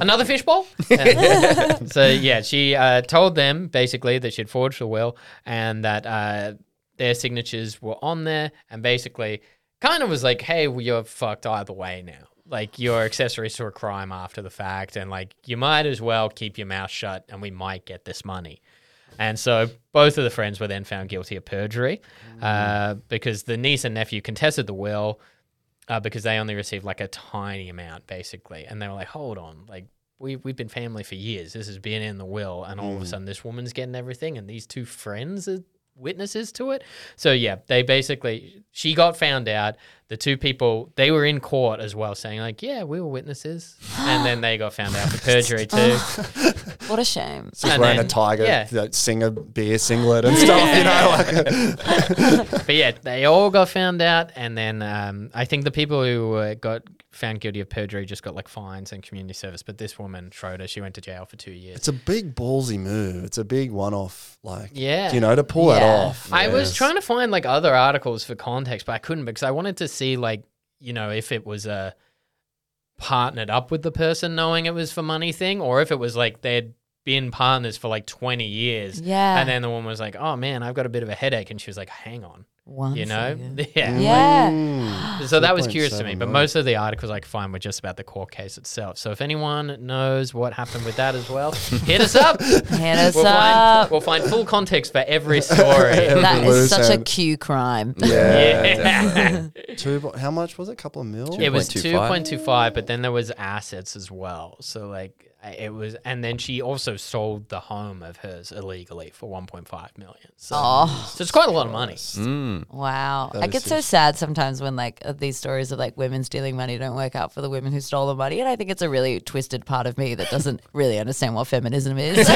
Another fishbowl? Yeah. *laughs* so, yeah, she uh, told them basically that she'd forged the will and that uh, their signatures were on there and basically kind of was like, hey, well, you're fucked either way now. Like, you're accessories to a crime after the fact, and like, you might as well keep your mouth shut and we might get this money. And so both of the friends were then found guilty of perjury uh, because the niece and nephew contested the will uh, because they only received like a tiny amount basically. And they were like, hold on, like we, we've been family for years. This has been in the will. And all of a sudden this woman's getting everything and these two friends are witnesses to it. So yeah, they basically, she got found out. The two people, they were in court as well saying like, yeah, we were witnesses. and then they got found out for perjury *laughs* too. what a shame. Just And wearing a tiger, yeah. you know, singer beer singlet and stuff, you know. *laughs* Like, *laughs* but yeah, they all got found out, and then um, I think the people who uh, got found guilty of perjury just got like fines and community service. But this woman Schroeder, she went to jail for two years. it's a big ballsy move. It's a big one-off, like Yeah. you know, to pull that off. I was trying to find like other articles for context, but I couldn't because I wanted to see like you know if it was a partnered up with the person knowing it was for money thing, or if it was like they'd been partners for like twenty years. Yeah. And then the woman was like, "Oh man, I've got a bit of a headache," and she was like, "Hang on." One You know, second. yeah. *laughs* Yeah. Mm. So that was curious to me, but million. most of the articles I could find were just about the court case itself. So if anyone knows what happened with that as well, *laughs* hit us up. Hit us We'll find, up. we'll find full context for every *laughs* story. that Loose is such a end. Crime. Yeah. Yeah. Two, how much was it? A couple of mil? it was 2.25. 2.25, but then there was assets as well. So like I- it was, and then she also sold the home of hers illegally for 1.5 million. So, Oh, so it's quite a lot of money. Mm. wow. That I get so huge. sad sometimes when like uh, these stories of like women stealing money don't work out for the women who stole the money. And I think it's a really twisted part of me that doesn't *laughs* really understand what feminism is. *laughs* you just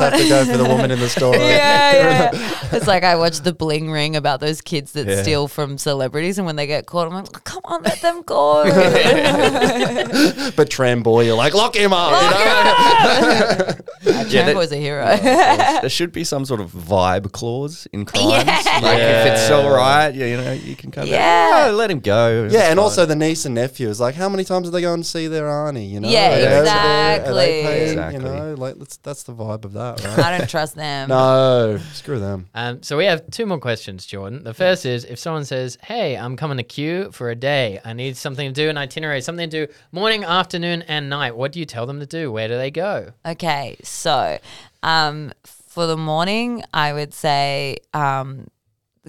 have to go for the woman in the story. yeah, yeah. It's like I watch the bling ring about those kids that Yeah. steal from celebrities, and when they get caught, I'm like, come on, let them go. *laughs* But Tramboy, you're like, lock him up. you know? *laughs* Yeah, Tramp that- was a hero. there should be some sort of vibe clause in crimes. Like if it's all right, yeah, you know, you can kind of Yeah. "Oh, let him go. It's Yeah, and fine." also the niece and nephew is like, how many times do they go and see their auntie? You know, Yeah, Are they- are they- are they exactly. paying, Exactly. You know, like that's that's the vibe of that, right? I don't trust them. no, screw them. Um, so we have two more questions, Jordan. The first is if someone says, "Hey, I'm coming to Kew for a day. I need something to do, an itinerary, something to do morning, afternoon, and night." What do you tell them to do? Where do they go? Okay, so um, for the morning, I would say um,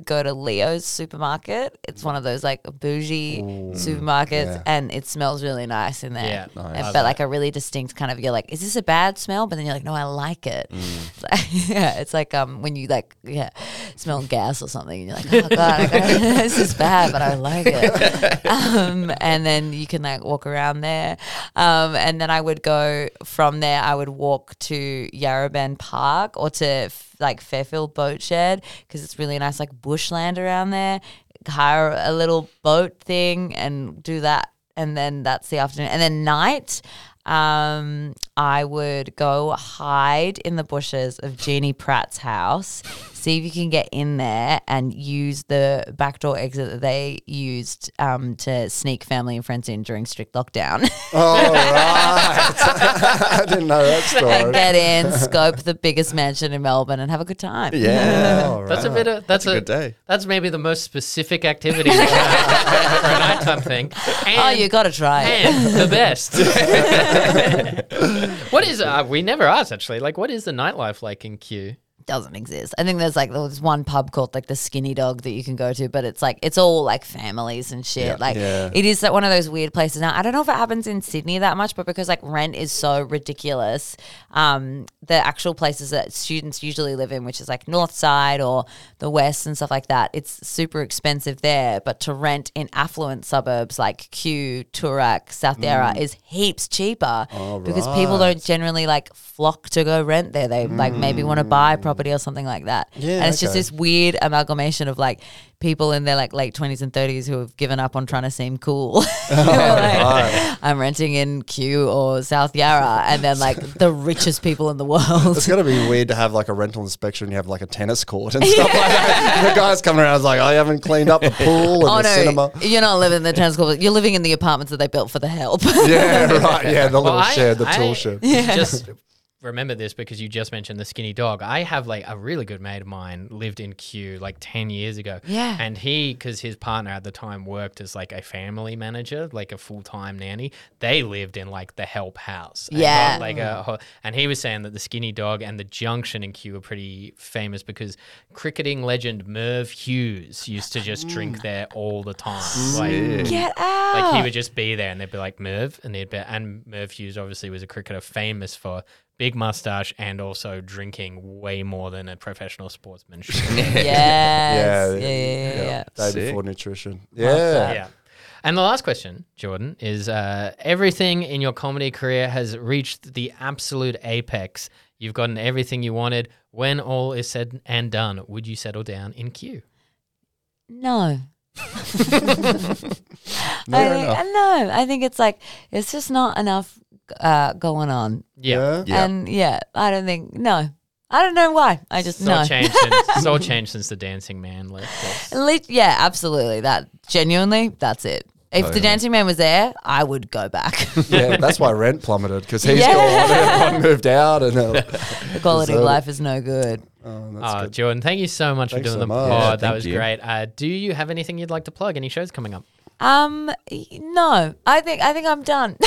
go to Leo's supermarket. It's one of those like bougie supermarkets, yeah. and it smells really nice in there. Yeah, nice. but like a really distinct kind of. You're like, is this a bad smell? But then you're like, no, I like it. *laughs* It's like- *laughs* yeah, it's like um when you like yeah smell gas or something, and you're like, oh god, I gotta- *laughs* this is bad, but I like it. um, and then you can like walk around there. Um, and then I would go from there. I would walk to Yarra Bend Park or to f- like Fairfield Boat Shed because it's really nice, like bushland around there. Hire a little boat thing and do that. And then that's the afternoon. And then night, um, I would go hide in the bushes of Jeanne Pratt's house, see if you can get in there and use the backdoor exit that they used um, to sneak family and friends in during strict lockdown. *laughs* Oh, right. *laughs* I didn't know that and story. get in, scope the biggest mansion in Melbourne, and have a good time. yeah. *laughs* Oh, That's a right. bit of that's, a good day. That's maybe the most specific activity for a nighttime thing. And, Oh, you got to try it. and the best. what is uh, we never asked actually? Like, what is the nightlife like in Kew? Doesn't exist. I think there's like there's one pub called like the Skinny Dog that you can go to, but it's like it's all like families and shit. Like Yeah. it is like one of those weird places. Now I don't know if it happens in Sydney that much, but because like rent is so ridiculous, um, the actual places that students usually live in, which is like North Side or the West and stuff like that, it's super expensive there. But to rent in affluent suburbs like Kew, Toorak, South Yarra is heaps cheaper because people don't generally like flock to go rent there. They like maybe want to buy property or something like that. Yeah, and it's just this weird amalgamation of like people in their like late twenties and thirties who have given up on trying to seem cool. *laughs* *laughs* Oh, who are like, I'm renting in Kew or South Yarra, and then like the richest people in the world. It's gonna be weird to have like a rental inspection. and You have like a tennis court and *laughs* stuff like that. The guy's coming around, is like, I haven't cleaned up the pool and Oh the no, cinema. you're not living in the tennis court. You're living in the apartments that they built for the help. Yeah, right. Yeah, the little Well, I- shed, the I tool shed. Just remember this because you just mentioned the skinny dog. I have like a really good mate of mine lived in Kew like 10 years ago. Yeah. And he, because his partner at the time worked as like a family manager, like a full time nanny, they lived in like the help house. and Yeah. got, like a, mm. and he was saying that the skinny dog and the junction in Kew are pretty famous because cricketing legend Merv Hughes used to just drink mm. there all the time. Like, mm. Get out. like he would just be there, and they'd be like Merv, and they'd be, and Merv Hughes obviously was a cricketer famous for big mustache and also drinking way more than a professional sportsman should. *laughs* yes. Yeah, Yeah. Yeah. Yeah. yeah, yeah. Day Sick. before nutrition. Yeah. yeah. And the last question, Jordan, is uh, everything in your comedy career has reached the absolute apex. You've gotten everything you wanted. When all is said and done, would you settle down in Kew? No. *laughs* *laughs* Fair I, enough. I know. I think it's like it's just not enough uh, going on. Yeah. Yeah. And yeah, I don't think no. I don't know why. I just It's no. all changed since, *laughs* it's all changed since the Dancing Man left. It's- yeah, absolutely. That genuinely, that's it. If the Dancing Man was there, I would go back. *laughs* Yeah, that's why rent plummeted because he's Yeah. gone, everyone moved out, and uh, the *laughs* quality of life is no good. oh, that's Oh, good. Jordan, thank you so much Thanks for doing so the much. pod. Yeah, that was you. great. Uh, do you have anything you'd like to plug? Any shows coming up? Um, no, I think I think I'm done.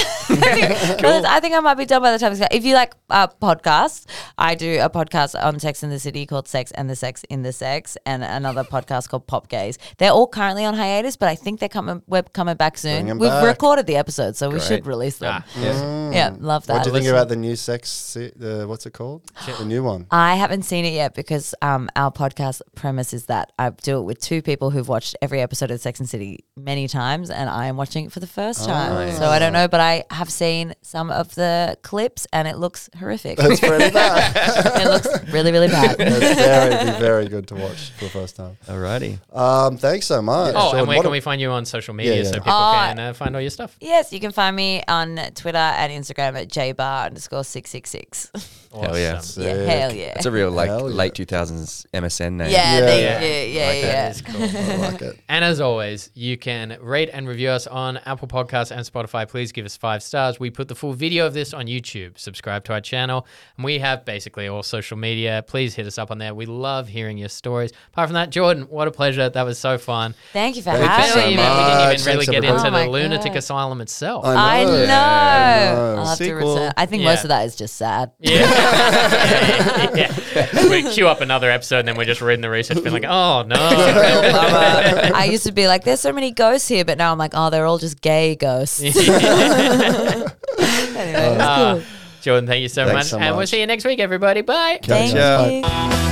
*laughs* I, think, I think I might be done by the time it's If you like uh, podcasts, I do a podcast on Sex in the City called Sex and the Sex in the Sex, and another podcast called Pop Gaze. They're all currently on hiatus, but I think they're coming. We're coming back soon. Bring 'em We've back. recorded the episode, so we should release them. Ah, Yeah, love that. What do you think Listen- about the new sex? se- The what's it called? The new one. I haven't seen it yet because um, our podcast premise is that I do it with two people who've watched every episode of Sex and City many times, and I am watching it for the first time. So I don't know, but I have seen some of the clips, and it looks horrific. That's pretty *laughs* bad. it looks really, really bad. *laughs* It's very, very good to watch for the first time. Alrighty. Um, thanks so much. Oh, Sean. and where can we find you on social media Yeah, so people Uh, can uh, find all your stuff? yes, you can find me on Twitter and Instagram at jbar underscore six six six. Hell yeah. Awesome. Yeah, Sick. hell yeah. It's a real like Hell yeah. late 2000s MSN name. yeah, Yeah. they- Yeah. yeah, yeah, Like, yeah. That is cool. I like it. And as always, you can rate and review us on Apple Podcasts and Spotify. Please give us five stars. We put the full video of this on YouTube. Subscribe to our channel. And we have basically all social media. Please hit us up on there. We love hearing your stories. Apart from that, Jordan, what a pleasure. That was so fun. Thank you for Thank you having so me. even- we didn't much. even really Thanks, get everybody. into Oh the lunatic God. asylum itself. I know. know. I'll have to Sequel. return. I think Yeah. most of that is just sad. Yeah. *laughs* yeah. yeah. We queue up another episode and then we're just reading the research, being like, oh no. *laughs* I used to be like, there's so many ghosts here, but now I'm like, oh, they're all just gay ghosts. *laughs* *laughs* anyway, Uh, cool. Jordan, thank you so Thanks much. so and we'll much. see you next week, everybody. Bye. Thank ya. you.